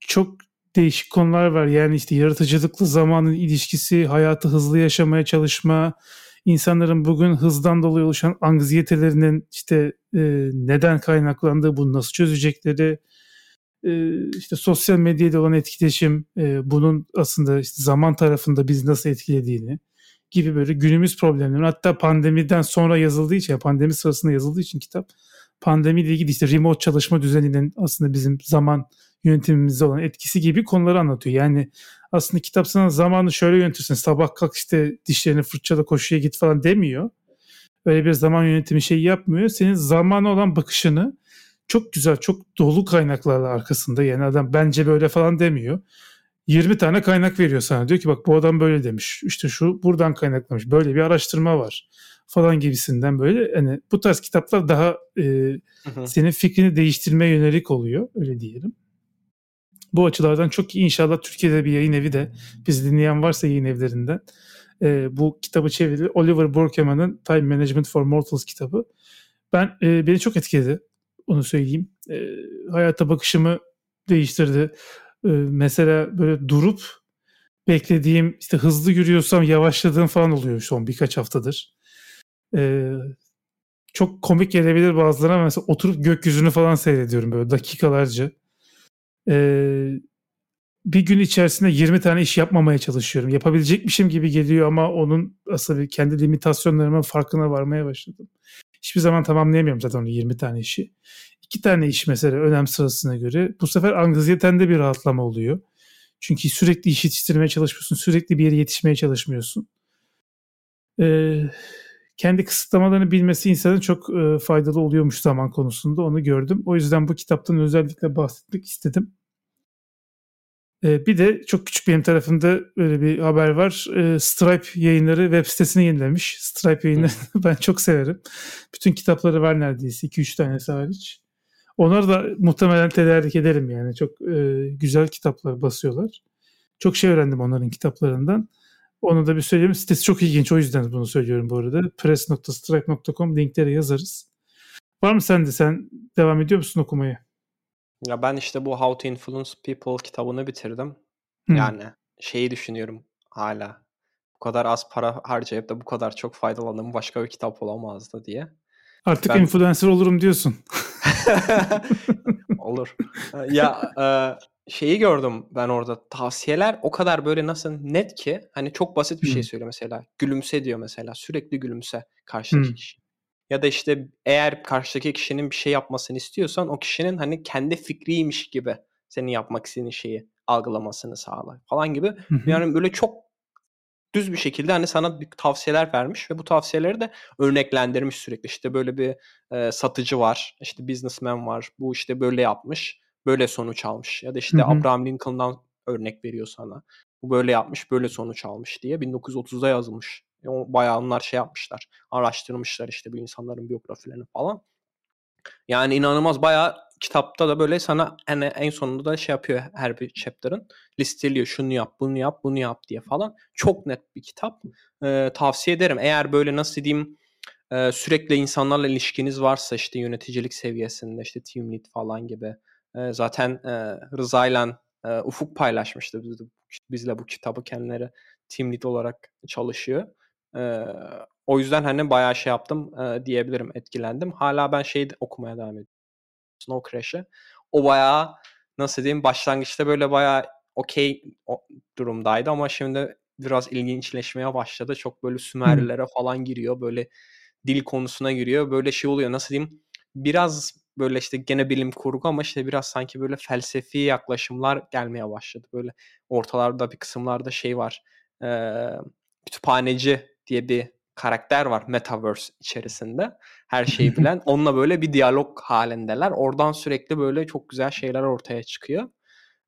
çok değişik konular var. Yani işte yaratıcılıklı zamanın ilişkisi, hayatı hızlı yaşamaya çalışma, insanların bugün hızdan dolayı oluşan anksiyetelerinin işte e, neden kaynaklandığı, bunu nasıl çözecekleri, e, işte sosyal medyada olan etkileşim e, bunun aslında işte zaman tarafında biz nasıl etkilediğini gibi böyle günümüz problemleri hatta pandemiden sonra yazıldığı için pandemi sırasında yazıldığı için kitap pandemiyle ilgili işte remote çalışma düzeninin aslında bizim zaman yönetimimizde olan etkisi gibi konuları anlatıyor. Yani aslında kitap sana zamanı şöyle yönetirsin. Sabah kalk işte dişlerini fırçala koşuya git falan demiyor. Öyle bir zaman yönetimi şeyi yapmıyor. Senin zamana olan bakışını çok güzel, çok dolu kaynaklarla arkasında. Yani adam bence böyle falan demiyor. 20 tane kaynak veriyor sana. Diyor ki bak bu adam böyle demiş. İşte şu buradan kaynaklamış. Böyle bir araştırma var falan gibisinden böyle. Hani bu tarz kitaplar daha e, hı hı. senin fikrini değiştirmeye yönelik oluyor. Öyle diyelim. Bu açılardan çok iyi. İnşallah Türkiye'de bir yayın evi de bizi dinleyen varsa yayın evlerinden e, bu kitabı çevirdi. Oliver Burkeman'ın Time Management for Mortals kitabı. Ben e, beni çok etkiledi. Onu söyleyeyim. E, hayata bakışımı değiştirdi. E, mesela böyle durup beklediğim işte hızlı yürüyorsam yavaşladığım falan oluyor son birkaç haftadır. E, çok komik gelebilir bazılarına mesela oturup gökyüzünü falan seyrediyorum böyle dakikalarca. E, bir gün içerisinde 20 tane iş yapmamaya çalışıyorum. Yapabilecekmişim gibi geliyor ama onun aslında kendi limitasyonlarımın farkına varmaya başladım. Hiçbir zaman tamamlayamıyorum zaten onu 20 tane işi. İki tane iş mesela önem sırasına göre. Bu sefer anksiyetende bir rahatlama oluyor. Çünkü sürekli iş yetiştirmeye çalışmıyorsun. Sürekli bir yere yetişmeye çalışmıyorsun. Ee, kendi kısıtlamalarını bilmesi insanın çok e, faydalı oluyormuş zaman konusunda. Onu gördüm. O yüzden bu kitaptan özellikle bahsetmek istedim. E, bir de çok küçük benim tarafımda böyle bir haber var. E, Stripe yayınları web sitesini yenilemiş. Stripe yayınları ben çok severim. Bütün kitapları var neredeyse. 2-3 tanesi hariç. Onları da muhtemelen tedarik ederim yani. Çok e, güzel kitaplar basıyorlar. Çok şey öğrendim onların kitaplarından. Onu da bir söyleyeyim. Sitesi çok ilginç. O yüzden bunu söylüyorum bu arada. press.stripe.com linkleri yazarız. Var mı sende? Sen devam ediyor musun okumaya? Ya ben işte bu How to Influence People kitabını bitirdim. Hı. Yani şeyi düşünüyorum hala. Bu kadar az para harcayıp da bu kadar çok faydalandığım başka bir kitap olamazdı diye. Artık ben... influencer olurum diyorsun. Olur. ya e, şeyi gördüm ben orada. Tavsiyeler o kadar böyle nasıl net ki hani çok basit bir şey söylüyor mesela. Gülümse diyor mesela. Sürekli gülümse karşıdaki kişi. Ya da işte eğer karşıdaki kişinin bir şey yapmasını istiyorsan o kişinin hani kendi fikriymiş gibi senin yapmak istediğin şeyi algılamasını sağla falan gibi. Yani böyle çok düz bir şekilde hani sana bir tavsiyeler vermiş ve bu tavsiyeleri de örneklendirmiş sürekli. İşte böyle bir e, satıcı var, işte businessman var. Bu işte böyle yapmış, böyle sonuç almış. Ya da işte Abraham Lincoln'dan örnek veriyor sana. Bu böyle yapmış, böyle sonuç almış diye 1930'da yazılmış. Bayağı onlar şey yapmışlar. Araştırmışlar işte bu insanların biyografilerini falan. Yani inanılmaz bayağı kitapta da böyle sana en, en sonunda da şey yapıyor her bir chapter'ın. Listeliyor şunu yap, bunu yap, bunu yap diye falan. Çok net bir kitap. Ee, tavsiye ederim. Eğer böyle nasıl diyeyim e, sürekli insanlarla ilişkiniz varsa işte yöneticilik seviyesinde işte team lead falan gibi. E, zaten e, Rıza'yla e, Ufuk paylaşmıştı bizle, bizle bu kitabı kendileri team lead olarak çalışıyor. E, o yüzden hani bayağı şey yaptım e, diyebilirim etkilendim. Hala ben şeyi okumaya devam ediyorum. Snow Crash'ı. O bayağı nasıl diyeyim başlangıçta böyle bayağı okey durumdaydı ama şimdi biraz ilginçleşmeye başladı. Çok böyle Sümerlilere falan giriyor. Böyle dil konusuna giriyor. Böyle şey oluyor nasıl diyeyim biraz böyle işte gene bilim kurgu ama işte biraz sanki böyle felsefi yaklaşımlar gelmeye başladı. Böyle ortalarda bir kısımlarda şey var. E, kütüphaneci diye bir karakter var Metaverse içerisinde. Her şeyi bilen. Onunla böyle bir diyalog halindeler. Oradan sürekli böyle çok güzel şeyler ortaya çıkıyor.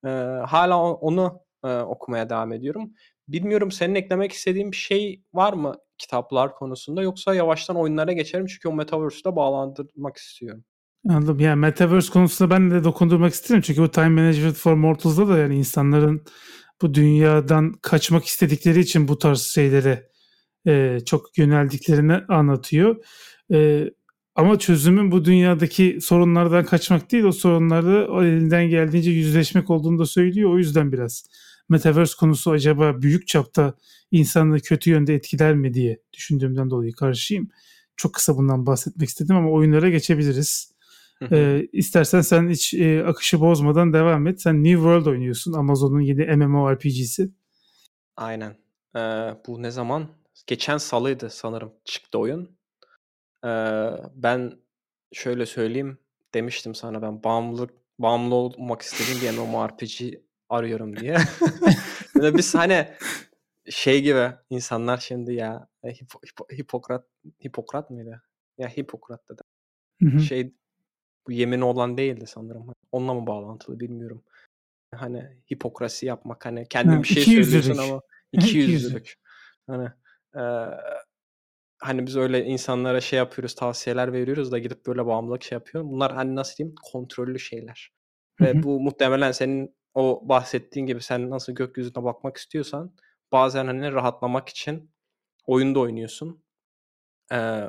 Ee, hala onu e, okumaya devam ediyorum. Bilmiyorum senin eklemek istediğin bir şey var mı kitaplar konusunda yoksa yavaştan oyunlara geçerim çünkü o Metaverse'da bağlandırmak istiyorum. Anladım. Yani Metaverse konusunda ben de dokundurmak isterim. Çünkü bu Time Management for Mortals'da da yani insanların bu dünyadan kaçmak istedikleri için bu tarz şeylere e, çok yöneldiklerini anlatıyor. E, ama çözümün bu dünyadaki sorunlardan kaçmak değil, o sorunlarda o elinden geldiğince yüzleşmek olduğunu da söylüyor. O yüzden biraz Metaverse konusu acaba büyük çapta insanlığı kötü yönde etkiler mi diye düşündüğümden dolayı karşıyım. Çok kısa bundan bahsetmek istedim ama oyunlara geçebiliriz. Ee, istersen sen hiç e, akışı bozmadan devam et. Sen New World oynuyorsun. Amazon'un yeni MMORPG'si. Aynen. Ee, bu ne zaman? Geçen salıydı sanırım çıktı oyun. Ee, ben şöyle söyleyeyim demiştim sana ben bağımlılık bağımlı olmak istediğim bir MMORPG arıyorum diye. Böyle biz hani şey gibi insanlar şimdi ya Hipo, Hipo, Hipokrat Hipokrat mıydı? Ya Hipokrat dedi. Şey bu yemini olan değildi sanırım. Onunla mı bağlantılı bilmiyorum. Hani hipokrasi yapmak hani kendin ha, bir şey söylüyorsun ama iki yüzlülük. hani e, hani biz öyle insanlara şey yapıyoruz, tavsiyeler veriyoruz da gidip böyle bağımlılık şey yapıyor. Bunlar hani nasıl diyeyim kontrollü şeyler. Ve bu muhtemelen senin o bahsettiğin gibi sen nasıl gökyüzüne bakmak istiyorsan bazen hani rahatlamak için oyunda oynuyorsun. Ee,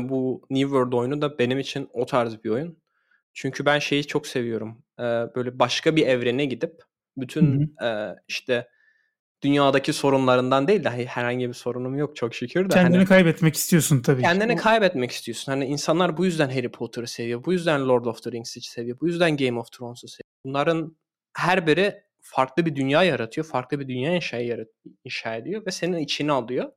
bu New World oyunu da benim için o tarz bir oyun. Çünkü ben şeyi çok seviyorum. Ee, böyle başka bir evrene gidip bütün e, işte dünyadaki sorunlarından değil de herhangi bir sorunum yok çok şükür de. Kendini hani, kaybetmek istiyorsun tabii. Kendini ki. kaybetmek istiyorsun. Hani insanlar bu yüzden Harry Potter'ı seviyor. Bu yüzden Lord of the Rings'i seviyor. Bu yüzden Game of Thrones'u seviyor. Bunların her biri farklı bir dünya yaratıyor. Farklı bir dünya inşa, yarat inşa ediyor ve senin içine alıyor.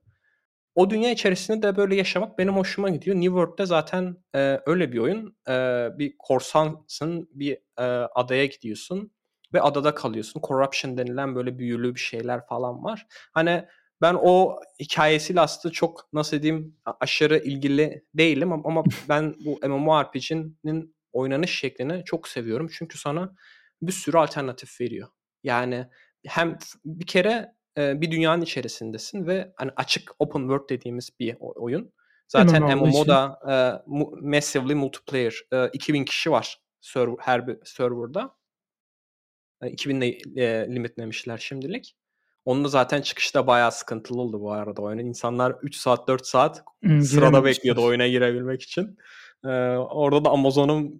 O dünya içerisinde de böyle yaşamak benim hoşuma gidiyor. New World'de zaten e, öyle bir oyun. E, bir korsansın, bir e, adaya gidiyorsun ve adada kalıyorsun. Corruption denilen böyle büyülü bir şeyler falan var. Hani ben o hikayesiyle aslında çok nasıl diyeyim aşırı ilgili değilim ama ben bu MMORPG'nin oynanış şeklini çok seviyorum. Çünkü sana bir sürü alternatif veriyor. Yani hem bir kere e, bir dünyanın içerisindesin ve hani açık open world dediğimiz bir oyun. Zaten MMO'da e, massively multiplayer e, 2000 kişi var server, her bir serverda. 2000 e, limitlemişler şimdilik. Onun da zaten çıkışta bayağı sıkıntılı oldu bu arada oyun. İnsanlar 3 saat 4 saat hmm, sırada bekliyordu oyuna girebilmek için. Ee, orada da Amazon'un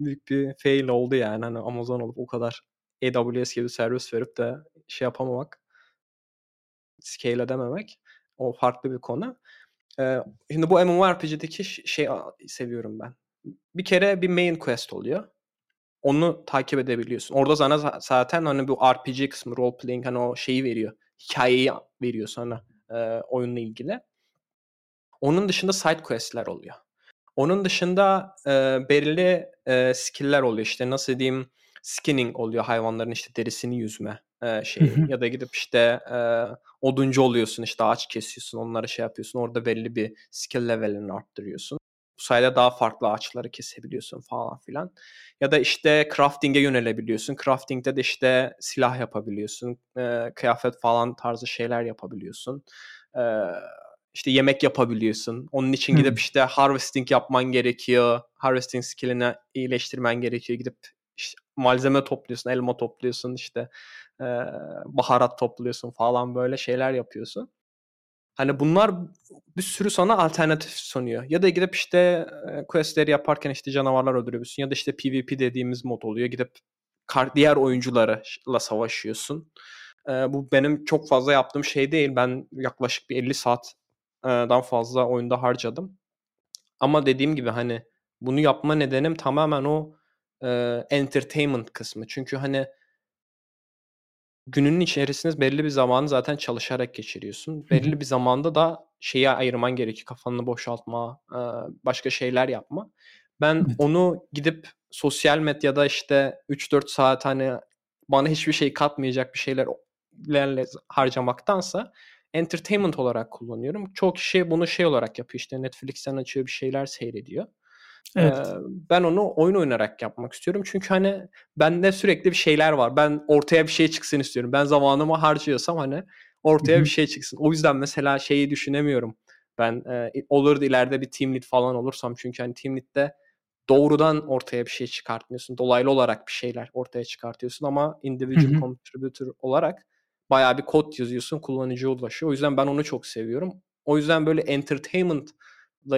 büyük bir fail oldu yani. Hani Amazon olup o kadar AWS gibi servis verip de şey yapamamak, scale edememek o farklı bir konu. Ee, şimdi bu MMORPG'deki şey seviyorum ben. Bir kere bir main quest oluyor onu takip edebiliyorsun. Orada sana zaten hani bu RPG kısmı role playing hani o şeyi veriyor. Hikayeyi veriyor sana e, oyunla ilgili. Onun dışında side quest'ler oluyor. Onun dışında e, belirli e, skill'ler oluyor. İşte nasıl diyeyim skinning oluyor hayvanların işte derisini yüzme e, şeyi. ya da gidip işte e, oduncu oluyorsun işte ağaç kesiyorsun onları şey yapıyorsun. Orada belli bir skill level'ini arttırıyorsun. Bu sayede daha farklı ağaçları kesebiliyorsun falan filan. Ya da işte crafting'e yönelebiliyorsun. Crafting'de de işte silah yapabiliyorsun. E, kıyafet falan tarzı şeyler yapabiliyorsun. E, işte yemek yapabiliyorsun. Onun için gidip işte harvesting yapman gerekiyor. Harvesting skillini iyileştirmen gerekiyor. Gidip işte malzeme topluyorsun, elma topluyorsun, işte e, baharat topluyorsun falan böyle şeyler yapıyorsun. Hani bunlar bir sürü sana alternatif sunuyor. Ya da gidip işte questleri yaparken işte canavarlar öldürüyorsun. Ya da işte PvP dediğimiz mod oluyor. Gidip diğer oyuncularla savaşıyorsun. bu benim çok fazla yaptığım şey değil. Ben yaklaşık bir 50 saatten fazla oyunda harcadım. Ama dediğim gibi hani bunu yapma nedenim tamamen o entertainment kısmı. Çünkü hani gününün içerisinde belli bir zamanı zaten çalışarak geçiriyorsun. Belli bir zamanda da şeyi ayırman gerekiyor. Kafanı boşaltma, başka şeyler yapma. Ben evet. onu gidip sosyal medyada işte 3-4 saat hani bana hiçbir şey katmayacak bir şeylerle harcamaktansa entertainment olarak kullanıyorum. Çok kişi bunu şey olarak yapıyor. İşte Netflix'ten açıyor bir şeyler seyrediyor. Evet. Ee, ben onu oyun oynarak yapmak istiyorum. Çünkü hani bende sürekli bir şeyler var. Ben ortaya bir şey çıksın istiyorum. Ben zamanımı harcıyorsam hani ortaya Hı-hı. bir şey çıksın. O yüzden mesela şeyi düşünemiyorum. Ben e, olur ileride bir team lead falan olursam çünkü hani team lead'de doğrudan ortaya bir şey çıkartmıyorsun. Dolaylı olarak bir şeyler ortaya çıkartıyorsun ama individual Hı-hı. contributor olarak bayağı bir kod yazıyorsun, kullanıcıya ulaşıyor. O yüzden ben onu çok seviyorum. O yüzden böyle entertainment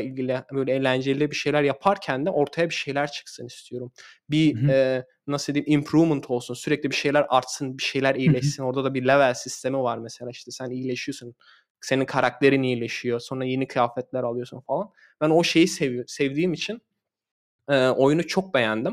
ilgili böyle eğlenceli bir şeyler yaparken de ortaya bir şeyler çıksın istiyorum. Bir e, nasıl diyeyim improvement olsun. Sürekli bir şeyler artsın, bir şeyler iyileşsin. Orada da bir level sistemi var mesela işte sen iyileşiyorsun. Senin karakterin iyileşiyor. Sonra yeni kıyafetler alıyorsun falan. Ben o şeyi seviyor, sevdiğim için E, oyunu çok beğendim.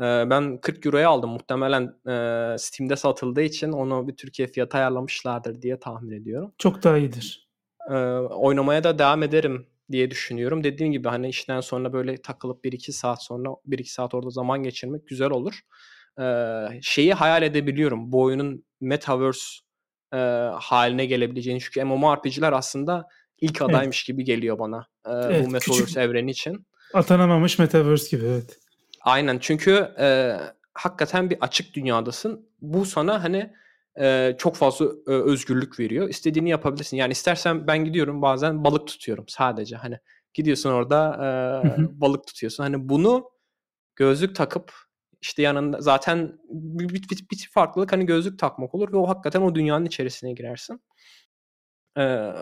E, ben 40 euroya aldım. Muhtemelen e, Steam'de satıldığı için onu bir Türkiye fiyatı ayarlamışlardır diye tahmin ediyorum. Çok daha iyidir. E, oynamaya da devam ederim diye düşünüyorum. Dediğim gibi hani işten sonra böyle takılıp 1-2 saat sonra 1-2 saat orada zaman geçirmek güzel olur. Ee, şeyi hayal edebiliyorum. Bu oyunun metaverse e, haline gelebileceğini. Çünkü MMORPG'ler aslında ilk adaymış evet. gibi geliyor bana. E, evet, bu metaverse küçük, evreni için. Atanamamış metaverse gibi evet. Aynen çünkü e, hakikaten bir açık dünyadasın. Bu sana hani e, çok fazla e, özgürlük veriyor. İstediğini yapabilirsin. Yani istersen ben gidiyorum bazen balık tutuyorum sadece. Hani gidiyorsun orada e, balık tutuyorsun. Hani bunu gözlük takıp işte yanında zaten bir, bir, bir, bir farklılık hani gözlük takmak olur ve o hakikaten o dünyanın içerisine girersin. Ee,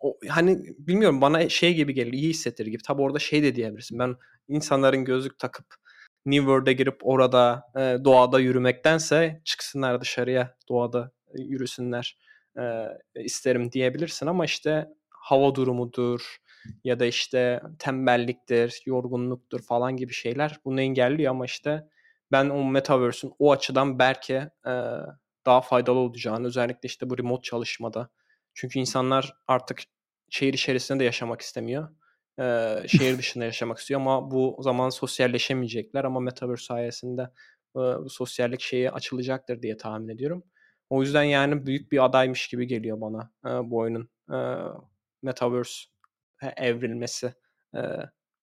o, hani bilmiyorum bana şey gibi gelir iyi hissettir gibi. Tabi orada şey de diyebilirsin. Ben insanların gözlük takıp New World'e girip orada e, doğada yürümektense çıksınlar dışarıya doğada e, yürüsünler e, isterim diyebilirsin ama işte hava durumudur ya da işte tembelliktir, yorgunluktur falan gibi şeyler bunu engelliyor ama işte ben o metaverse'ün o açıdan belki e, daha faydalı olacağını özellikle işte bu remote çalışmada. Çünkü insanlar artık şehir içerisinde de yaşamak istemiyor. E, şehir dışında yaşamak istiyor ama bu zaman sosyalleşemeyecekler ama metaverse sayesinde e, sosyallik şeyi açılacaktır diye tahmin ediyorum. O yüzden yani büyük bir adaymış gibi geliyor bana e, bu oyunun e, metaverse evrilmesi e,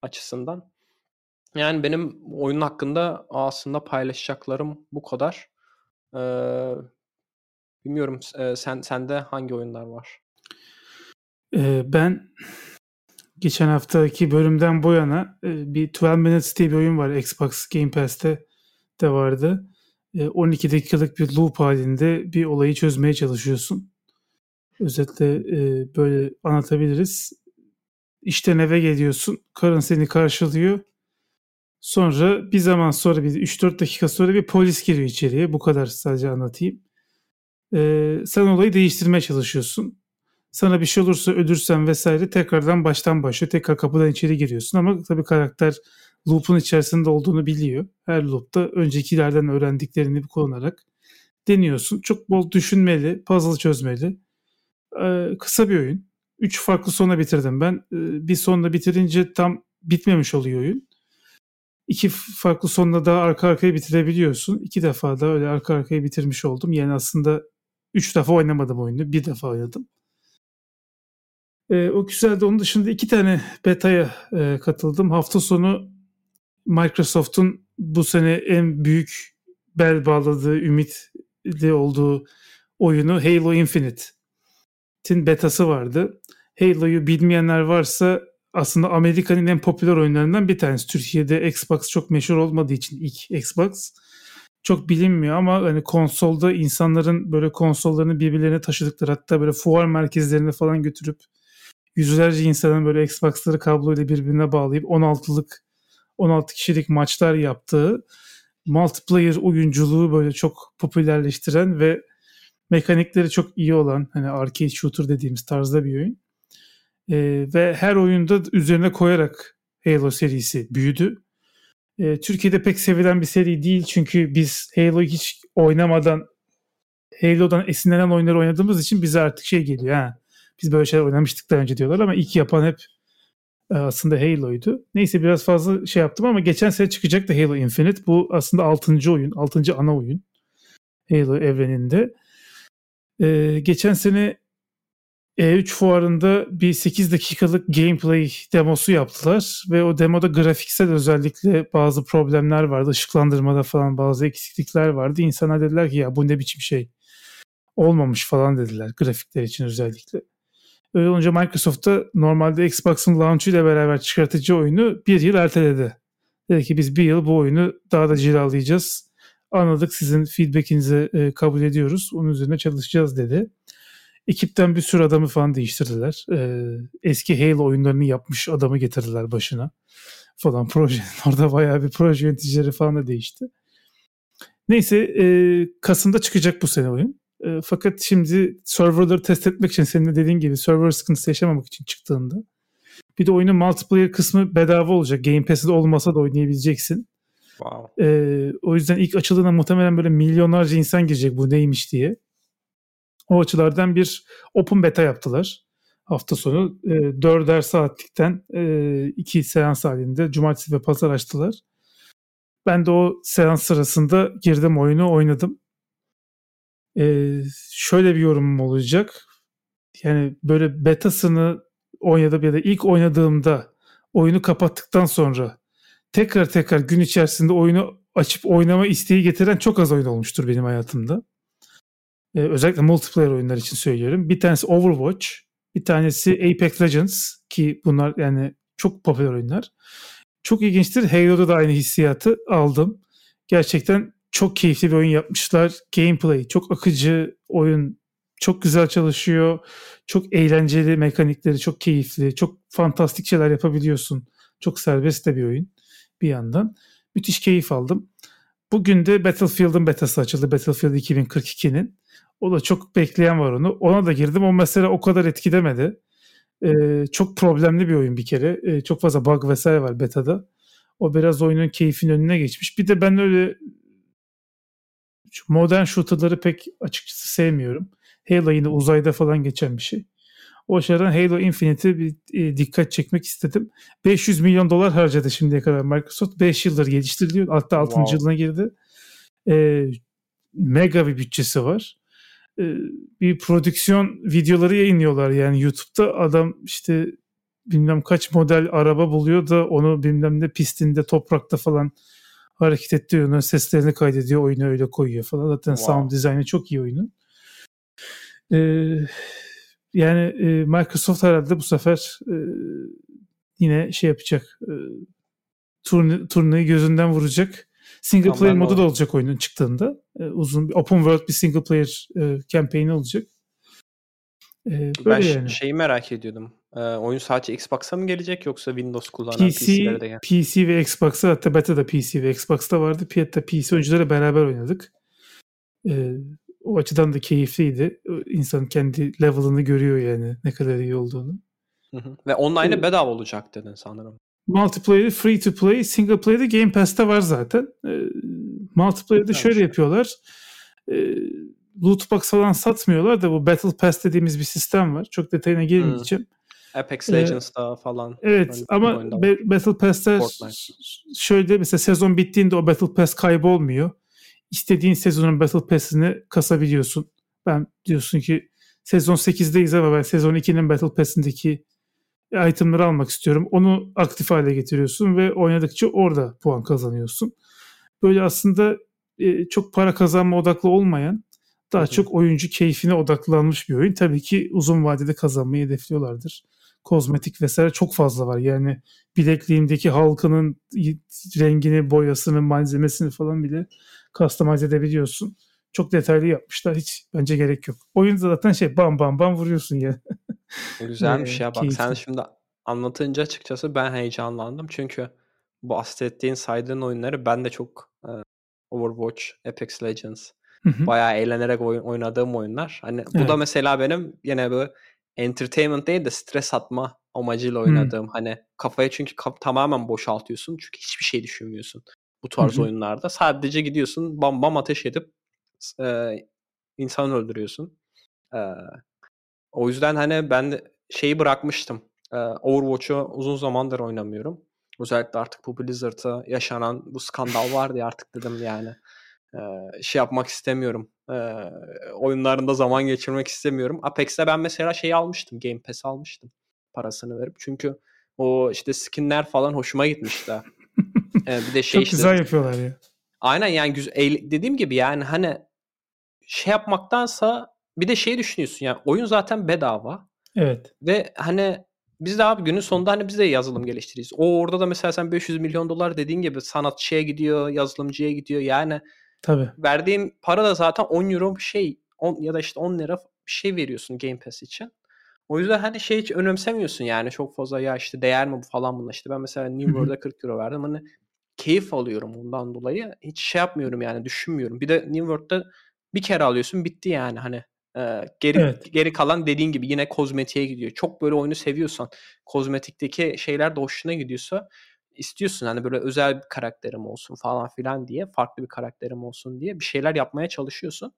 açısından. Yani benim oyun hakkında aslında paylaşacaklarım bu kadar. Ee, bilmiyorum e, sen sende hangi oyunlar var? Ee, ben geçen haftaki bölümden bu yana e, bir 12 Minutes diye bir oyun var. Xbox Game Pass'te de vardı. E, 12 dakikalık bir loop halinde bir olayı çözmeye çalışıyorsun. Özetle e, böyle anlatabiliriz. İşten eve geliyorsun. Karın seni karşılıyor Sonra bir zaman sonra bir 3-4 dakika sonra bir polis giriyor içeriye. Bu kadar sadece anlatayım. Ee, sen olayı değiştirmeye çalışıyorsun. Sana bir şey olursa ölürsen vesaire tekrardan baştan başlıyor. Tekrar kapıdan içeri giriyorsun ama tabii karakter loop'un içerisinde olduğunu biliyor. Her loop'ta öncekilerden öğrendiklerini kullanarak deniyorsun. Çok bol düşünmeli, puzzle çözmeli. Ee, kısa bir oyun. Üç farklı sona bitirdim ben. Ee, bir sonda bitirince tam bitmemiş oluyor oyun iki farklı sonla da arka arkaya bitirebiliyorsun. İki defa da öyle arka arkaya bitirmiş oldum. Yani aslında üç defa oynamadım oyunu. Bir defa oynadım. E, o güzeldi. Onun dışında iki tane beta'ya e, katıldım. Hafta sonu Microsoft'un bu sene en büyük bel bağladığı, ümitli olduğu oyunu Halo Infinite'in betası vardı. Halo'yu bilmeyenler varsa aslında Amerika'nın en popüler oyunlarından bir tanesi. Türkiye'de Xbox çok meşhur olmadığı için ilk Xbox çok bilinmiyor ama hani konsolda insanların böyle konsollarını birbirlerine taşıdıkları hatta böyle fuar merkezlerine falan götürüp yüzlerce insanın böyle Xbox'ları kabloyla birbirine bağlayıp 16'lık 16 kişilik maçlar yaptığı multiplayer oyunculuğu böyle çok popülerleştiren ve mekanikleri çok iyi olan hani arcade shooter dediğimiz tarzda bir oyun. E, ve her oyunda üzerine koyarak Halo serisi büyüdü. E, Türkiye'de pek sevilen bir seri değil çünkü biz Halo'yu hiç oynamadan Halo'dan esinlenen oyunları oynadığımız için bize artık şey geliyor ha. Biz böyle şeyler oynamıştık daha önce diyorlar ama ilk yapan hep e, aslında Halo'ydu. Neyse biraz fazla şey yaptım ama geçen sene çıkacaktı Halo Infinite. Bu aslında 6. oyun, 6. ana oyun Halo evreninde. Ee, geçen sene e3 fuarında bir 8 dakikalık gameplay demosu yaptılar ve o demoda grafiksel özellikle bazı problemler vardı. Işıklandırmada falan bazı eksiklikler vardı. İnsanlar dediler ki ya bu ne biçim şey olmamış falan dediler grafikler için özellikle. Öyle olunca Microsoft'ta normalde Xbox'ın launch ile beraber çıkartacağı oyunu bir yıl erteledi. Dedi ki biz bir yıl bu oyunu daha da cilalayacağız. Anladık sizin feedbackinizi e, kabul ediyoruz. Onun üzerine çalışacağız dedi ekipten bir sürü adamı falan değiştirdiler. Ee, eski Halo oyunlarını yapmış adamı getirdiler başına falan projenin. Orada bayağı bir proje yöneticileri falan da değişti. Neyse e, Kasım'da çıkacak bu sene oyun. E, fakat şimdi serverları test etmek için senin de dediğin gibi server sıkıntısı yaşamamak için çıktığında Bir de oyunun multiplayer kısmı bedava olacak. Game Pass'de olmasa da oynayabileceksin. Wow. Ee, o yüzden ilk açıldığında muhtemelen böyle milyonlarca insan girecek bu neymiş diye. O açılardan bir open beta yaptılar. Hafta sonu e, 4'er saatlikten e, iki seans halinde cumartesi ve pazar açtılar. Ben de o seans sırasında girdim oyunu oynadım. Ee, şöyle bir yorumum olacak. Yani böyle betasını oynadım ya da ilk oynadığımda oyunu kapattıktan sonra tekrar tekrar gün içerisinde oyunu açıp oynama isteği getiren çok az oyun olmuştur benim hayatımda. Ee, özellikle multiplayer oyunlar için söylüyorum. Bir tanesi Overwatch, bir tanesi Apex Legends ki bunlar yani çok popüler oyunlar. Çok ilginçtir. Halo'da da aynı hissiyatı aldım. Gerçekten çok keyifli bir oyun yapmışlar. Gameplay çok akıcı, oyun çok güzel çalışıyor. Çok eğlenceli mekanikleri, çok keyifli, çok fantastik şeyler yapabiliyorsun. Çok serbest de bir oyun bir yandan. Müthiş keyif aldım. Bugün de Battlefield'ın betası açıldı. Battlefield 2042'nin. O da çok bekleyen var onu. Ona da girdim. O mesela o kadar etkilemedi. Ee, çok problemli bir oyun bir kere. Ee, çok fazla bug vesaire var betada. O biraz oyunun keyfin önüne geçmiş. Bir de ben öyle modern shooter'ları pek açıkçası sevmiyorum. Halo yine uzayda falan geçen bir şey. O açıdan Halo Infinite'e bir e, dikkat çekmek istedim. 500 milyon dolar harcadı şimdiye kadar Microsoft. 5 yıldır geliştiriliyor. Hatta 6. Wow. yılına girdi. E, mega bir bütçesi var. E, bir prodüksiyon videoları yayınlıyorlar yani YouTube'da. Adam işte bilmem kaç model araba buluyor da onu bilmem ne pistinde, toprakta falan hareket ettiriyor. Seslerini kaydediyor, oyunu öyle koyuyor falan. Zaten wow. sound dizaynı çok iyi oyunun. Ee, yani e, Microsoft herhalde bu sefer e, yine şey yapacak. E, turne, turneyi gözünden vuracak. Single player modu da olacak oyunun çıktığında. E, uzun bir open world bir single player e, campaign'i olacak. E, ben yani. şeyi merak ediyordum. E, oyun sadece Xbox'a mı gelecek yoksa Windows kullanan PC, PC'lere de gel? PC ve Xbox'a hatta beta da PC ve Xbox'ta vardı. Hatta PC oyuncuları beraber oynadık. E, o açıdan da keyifliydi. İnsan kendi level'ını görüyor yani ne kadar iyi olduğunu. Hı hı. Ve online'e ee, bedava olacak dedin sanırım. Multiplayer'ı free to play, single play'de Game Pass'te var zaten. Ee, multiplayer'da şöyle yapıyorlar. Ee, loot box falan satmıyorlar da bu Battle Pass dediğimiz bir sistem var. Çok detayına girmeyeceğim. Hmm. Apex Legends'da ee, falan. Evet ama Battle Pass'te şöyle mesela sezon bittiğinde o Battle Pass kaybolmuyor istediğin sezonun Battle Pass'ini kasabiliyorsun. Ben diyorsun ki sezon 8'deyiz ama ben sezon 2'nin Battle Pass'indeki itemları almak istiyorum. Onu aktif hale getiriyorsun ve oynadıkça orada puan kazanıyorsun. Böyle aslında e, çok para kazanma odaklı olmayan daha Hı-hı. çok oyuncu keyfine odaklanmış bir oyun. Tabii ki uzun vadede kazanmayı hedefliyorlardır. Kozmetik vesaire çok fazla var. Yani bilekliğimdeki halkının rengini, boyasını, malzemesini falan bile customize edebiliyorsun. Çok detaylı yapmışlar. Hiç bence gerek yok. Oyunda zaten şey bam bam bam vuruyorsun ya. Güzelmiş ee, ya bak keyifli. sen şimdi anlatınca açıkçası ben heyecanlandım. Çünkü bu bahsettiğin saydığın oyunları ben de çok e, Overwatch, Apex Legends bayağı eğlenerek oyun, oynadığım oyunlar. Hani bu evet. da mesela benim yine bu entertainment değil de stres atma amacıyla oynadığım. Hmm. Hani kafayı çünkü kaf- tamamen boşaltıyorsun. Çünkü hiçbir şey düşünmüyorsun bu tarz Hı-hı. oyunlarda. Sadece gidiyorsun bam bam ateş edip e, insan öldürüyorsun. E, o yüzden hani ben şeyi bırakmıştım. E, Overwatch'u uzun zamandır oynamıyorum. Özellikle artık bu Blizzard'a yaşanan bu skandal vardı artık dedim yani. Şey yapmak istemiyorum. Oyunlarında zaman geçirmek istemiyorum. Apex'te ben mesela şey almıştım. Game Pass almıştım. Parasını verip. Çünkü o işte skinler falan hoşuma gitmişti. Bir de şey Çok işte, güzel yapıyorlar ya. Aynen yani güzel, dediğim gibi yani hani şey yapmaktansa bir de şey düşünüyorsun yani oyun zaten bedava. Evet. Ve hani biz de abi günün sonunda hani biz de yazılım geliştiriyiz. O orada da mesela sen 500 milyon dolar dediğin gibi sanatçıya gidiyor, yazılımcıya gidiyor. Yani Tabii. verdiğim para da zaten 10 euro bir şey 10 ya da işte 10 lira bir şey veriyorsun Game Pass için. O yüzden hani şey hiç önemsemiyorsun yani çok fazla ya işte değer mi bu falan bunlar işte ben mesela New World'a 40 euro verdim hani keyif alıyorum ondan dolayı hiç şey yapmıyorum yani düşünmüyorum. Bir de New World'da bir kere alıyorsun bitti yani hani Ee, geri Evet. geri kalan dediğin gibi yine kozmetiğe gidiyor. Çok böyle oyunu seviyorsan, kozmetikteki şeyler de hoşuna gidiyorsa istiyorsun hani böyle özel bir karakterim olsun falan filan diye, farklı bir karakterim olsun diye bir şeyler yapmaya çalışıyorsun.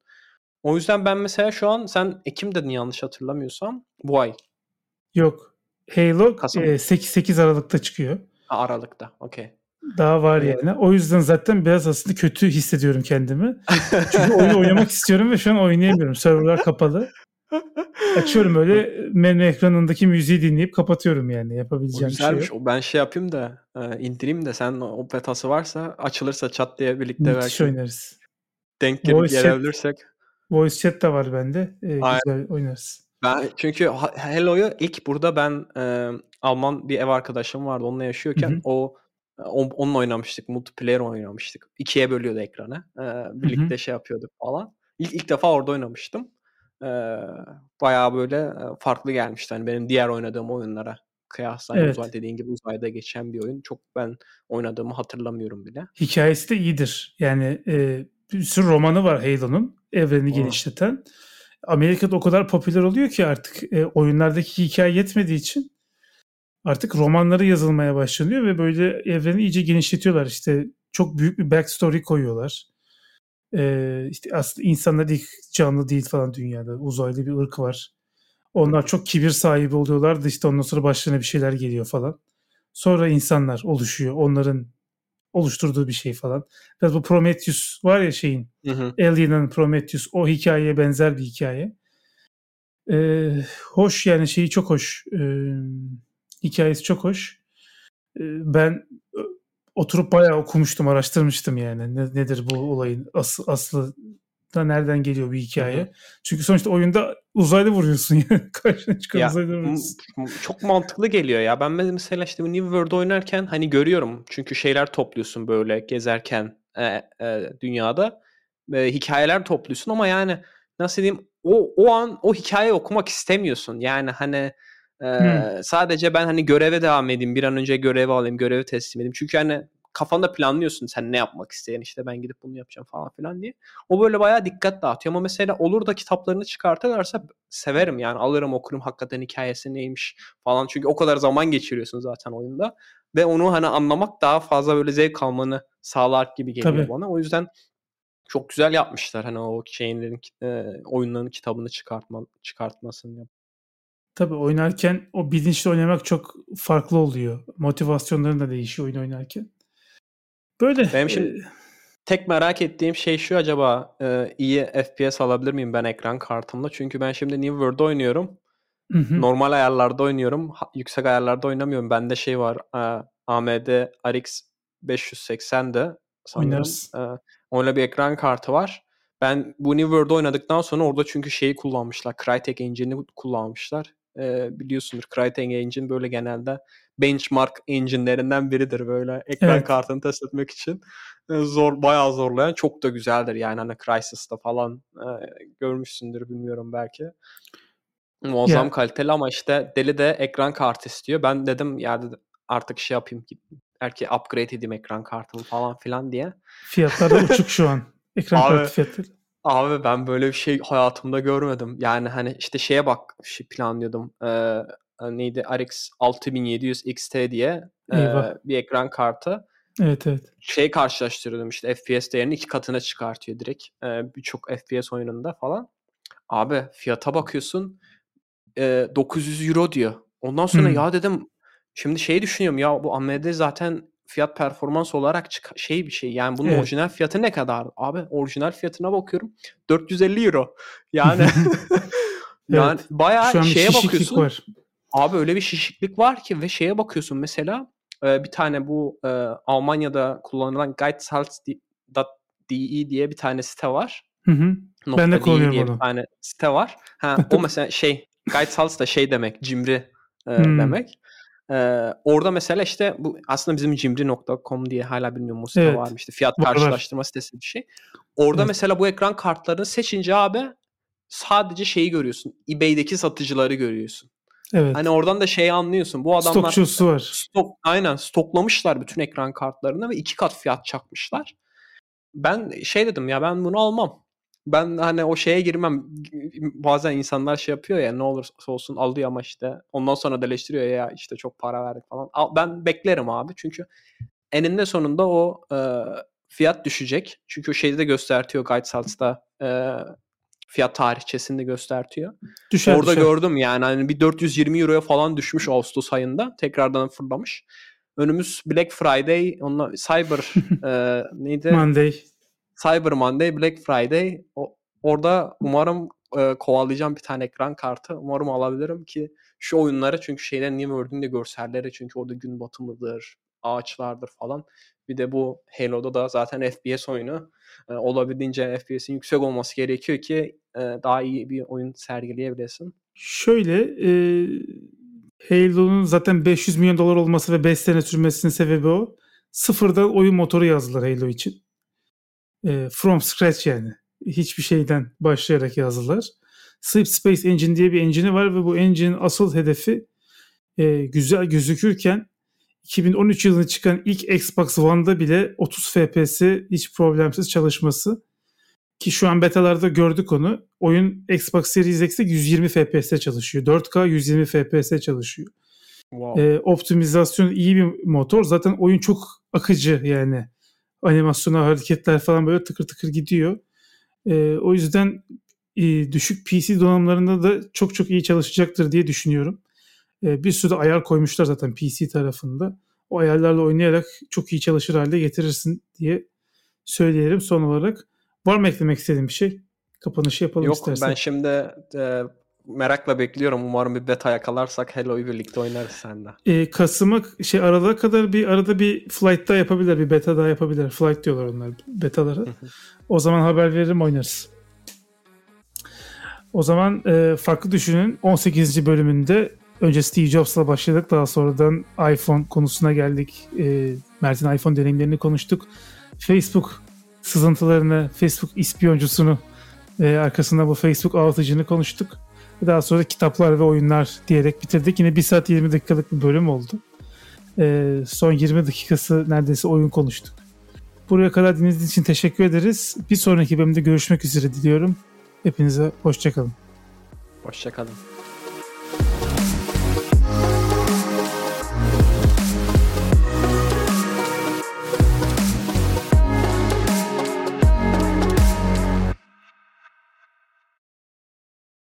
O yüzden ben mesela şu an sen Ekim dedin yanlış hatırlamıyorsam bu ay Yok. Halo Kasım. e, 8, 8 Aralık'ta çıkıyor. Ha, Aralık'ta. Okey. Daha var Evet. yani. O yüzden zaten biraz aslında kötü hissediyorum kendimi. Çünkü oyunu oynamak istiyorum ve şu an oynayamıyorum. Serverlar kapalı. Açıyorum öyle menü ekranındaki müziği dinleyip kapatıyorum yani. O Yapabileceğim şey güzelmiş. yok. O ben şey yapayım da e, indireyim de sen o betası varsa açılırsa çat diye birlikte Müthiş belki oynarız. denk gelip Voice chat, gelebilirsek. voice chat de var bende. E, Aynen. güzel oynarız. Ben çünkü Hello'yu ilk burada ben e, Alman bir ev arkadaşım vardı onunla yaşıyorken hı. o on- onunla oynamıştık. Multiplayer oynamıştık. İkiye bölüyordu ekranı. E, birlikte şey yapıyorduk falan. İlk, ilk defa orada oynamıştım. E, bayağı böyle farklı gelmişti. Hani benim diğer oynadığım oyunlara kıyasla hani uzay Evet. dediğin gibi uzayda geçen bir oyun. Çok ben oynadığımı hatırlamıyorum bile. Hikayesi de iyidir. Yani e, bir sürü romanı var Halo'nun. Evreni genişleten. Amerika'da o kadar popüler oluyor ki artık e, oyunlardaki hikaye yetmediği için artık romanları yazılmaya başlanıyor ve böyle evreni iyice genişletiyorlar. İşte çok büyük bir backstory koyuyorlar. E, işte aslında insanlar ilk canlı değil falan dünyada. Uzaylı bir ırk var. Onlar çok kibir sahibi oluyorlar da işte ondan sonra başlarına bir şeyler geliyor falan. Sonra insanlar oluşuyor. Onların oluşturduğu bir şey falan. Biraz bu Prometheus var ya şeyin Hı hı. Alien'ın Prometheus o hikayeye benzer bir hikaye. Ee, hoş yani şeyi çok hoş. Ee, hikayesi çok hoş. Ee, ben oturup bayağı okumuştum, araştırmıştım yani. Ne, nedir bu olayın aslı, aslı da nereden geliyor bir Hı hikaye. hı. Çünkü sonuçta oyunda uzaylı vuruyorsun yani. Karşına çıkan Ya uzaylı vuruyorsun. çok mantıklı geliyor ya. Ben mesela işte New World oynarken hani görüyorum. Çünkü şeyler topluyorsun böyle gezerken e, e, dünyada. E, hikayeler topluyorsun ama yani nasıl diyeyim o o an o hikayeyi okumak istemiyorsun. Yani hani e, Hmm. sadece ben hani göreve devam edeyim. Bir an önce görevi alayım, görevi teslim edeyim. Çünkü hani kafanda planlıyorsun sen ne yapmak isteyen işte ben gidip bunu yapacağım falan filan diye. O böyle bayağı dikkat dağıtıyor ama mesela olur da kitaplarını çıkartırlarsa severim yani alırım okurum hakikaten hikayesi neymiş falan. Çünkü o kadar zaman geçiriyorsun zaten oyunda ve onu hani anlamak daha fazla böyle zevk almanı sağlar gibi geliyor Tabii. bana. O yüzden çok güzel yapmışlar hani o şeylerin e, oyunların kitabını çıkartma çıkartmasını. Tabii oynarken o bilinçli oynamak çok farklı oluyor. Motivasyonların da değişiyor oyun oynarken. Böyle. Benim e, şimdi tek merak ettiğim şey şu acaba e, iyi FPS alabilir miyim ben ekran kartımla? Çünkü ben şimdi New World oynuyorum. hı hı. Normal ayarlarda oynuyorum. Yüksek ayarlarda oynamıyorum. Bende şey var. e, AMD RX 580'de sanırım. Oynarız. E, öyle bir ekran kartı var. Ben bu New World oynadıktan sonra orada çünkü şeyi kullanmışlar. Crytek Engine'i kullanmışlar. E, biliyorsundur Crytek Engine böyle genelde benchmark engine'lerinden biridir böyle ekran Evet. kartını test etmek için. E, zor bayağı zorlayan çok da güzeldir yani hani Crysis'ta falan e, görmüşsündür bilmiyorum belki. Muazzam Ya kaliteli ama işte deli de ekran kartı istiyor. Ben dedim ya dedim, artık şey yapayım ki belki upgrade edeyim ekran kartımı falan filan diye. fiyatlar da uçuk şu an. Ekran Abi kartı fiyatları. Abi ben böyle bir şey hayatımda görmedim. Yani hani işte şeye bak şey planlıyordum. Ee, neydi RX 6700 XT diye e, bir ekran kartı. Evet evet. Şey karşılaştırıyordum işte FPS değerini iki katına çıkartıyor direkt. Ee, Birçok FPS oyununda falan. Abi fiyata bakıyorsun e, 900 euro diyor. Ondan sonra Hmm. ya dedim şimdi şey düşünüyorum ya bu AMD zaten fiyat performans olarak çık- şey bir şey. Yani bunun Evet. orijinal fiyatı ne kadar? Abi orijinal fiyatına bakıyorum 450 euro. Yani yani Evet. bayağı bir şeye bakıyorsun. var. Abi öyle bir şişiklik var ki ve şeye bakıyorsun mesela e, bir tane bu e, Almanya'da kullanılan Guidesalz.de diye bir tane site var. Hı hı. Ben de Nokta kullanıyorum diye bir onu. tane site var. Ha o mesela şey Guidesalz da şey demek cimri e, Hmm. demek. E, orada mesela işte bu aslında bizim cimri.com diye hala bilmiyorum site Evet. var mı işte fiyat Var var. karşılaştırma sitesi bir şey. Orada Evet. mesela bu ekran kartlarını seçince abi sadece şeyi görüyorsun. eBay'deki satıcıları görüyorsun. Evet. Hani oradan da şeyi anlıyorsun. Bu adamlar Stokçusu var. stok aynen stoklamışlar bütün ekran kartlarını ve iki kat fiyat çakmışlar. Ben şey dedim ya ben bunu almam. Ben hani o şeye girmem. Bazen insanlar şey yapıyor ya ne olursa olsun alıyor ama işte ondan sonra da eleştiriyor ya işte çok para verdik falan. Ben beklerim abi çünkü eninde sonunda o e, fiyat düşecek. Çünkü o şeyde de göstertiyor Guidesalts'ta e, fiyat tarihçesinde göstertiyor. Düşer, Orada düşer. gördüm yani hani bir 420 euroya falan düşmüş Ağustos ayında. Tekrardan fırlamış. Önümüz Black Friday, onunla Cyber e, neydi? Monday. Cyber Monday, Black Friday. O, orada umarım e, kovalayacağım bir tane ekran kartı. Umarım alabilirim ki şu oyunları çünkü şeyden niye gördüğünde görselleri çünkü orada gün batımıdır, ağaçlardır falan. Bir de bu Halo'da da zaten FPS oyunu. E, olabildiğince FPS'in yüksek olması gerekiyor ki e, daha iyi bir oyun sergileyebilesin. Şöyle e, Halo'nun zaten 500 milyon dolar olması ve 5 sene sürmesinin sebebi o. Sıfırdan oyun motoru yazdılar Halo için. E, from scratch yani. Hiçbir şeyden başlayarak yazdılar. Sleep Space Engine diye bir engine'i var ve bu engine'in asıl hedefi e, güzel gözükürken 2013 yılında çıkan ilk Xbox One'da bile 30 FPS hiç problemsiz çalışması. Ki şu an betalarda gördük onu. Oyun Xbox Series X'te 120 FPS'te çalışıyor. 4K 120 FPS'te çalışıyor. Wow. Ee, optimizasyon iyi bir motor. Zaten oyun çok akıcı yani. Animasyona hareketler falan böyle tıkır tıkır gidiyor. Ee, o yüzden e, düşük PC donanımlarında da çok çok iyi çalışacaktır diye düşünüyorum. Ee, bir sürü ayar koymuşlar zaten PC tarafında. O ayarlarla oynayarak çok iyi çalışır halde getirirsin diye söyleyelim son olarak. Var mı eklemek istediğin bir şey? Kapanışı yapalım Yok, istersen. Yok ben şimdi e, merakla bekliyorum. Umarım bir beta yakalarsak Hello'yu birlikte oynarız sende. E, Kasım'a şey Aralık'a kadar bir arada bir flight daha yapabilir. Bir beta daha yapabilir. Flight diyorlar onlar betaları. o zaman haber veririm oynarız. O zaman e, farklı düşünün 18. bölümünde önce Steve Jobs'la başladık. Daha sonradan iPhone konusuna geldik. E, Mert'in iPhone deneyimlerini konuştuk. Facebook sızıntılarını, Facebook ispiyoncusunu ve arkasında bu Facebook ağlatıcını konuştuk. Daha sonra kitaplar ve oyunlar diyerek bitirdik. Yine 1 saat 20 dakikalık bir bölüm oldu. Ee, son 20 dakikası neredeyse oyun konuştuk. Buraya kadar dinlediğiniz için teşekkür ederiz. Bir sonraki bölümde görüşmek üzere diliyorum. Hepinize hoşçakalın. Hoşçakalın.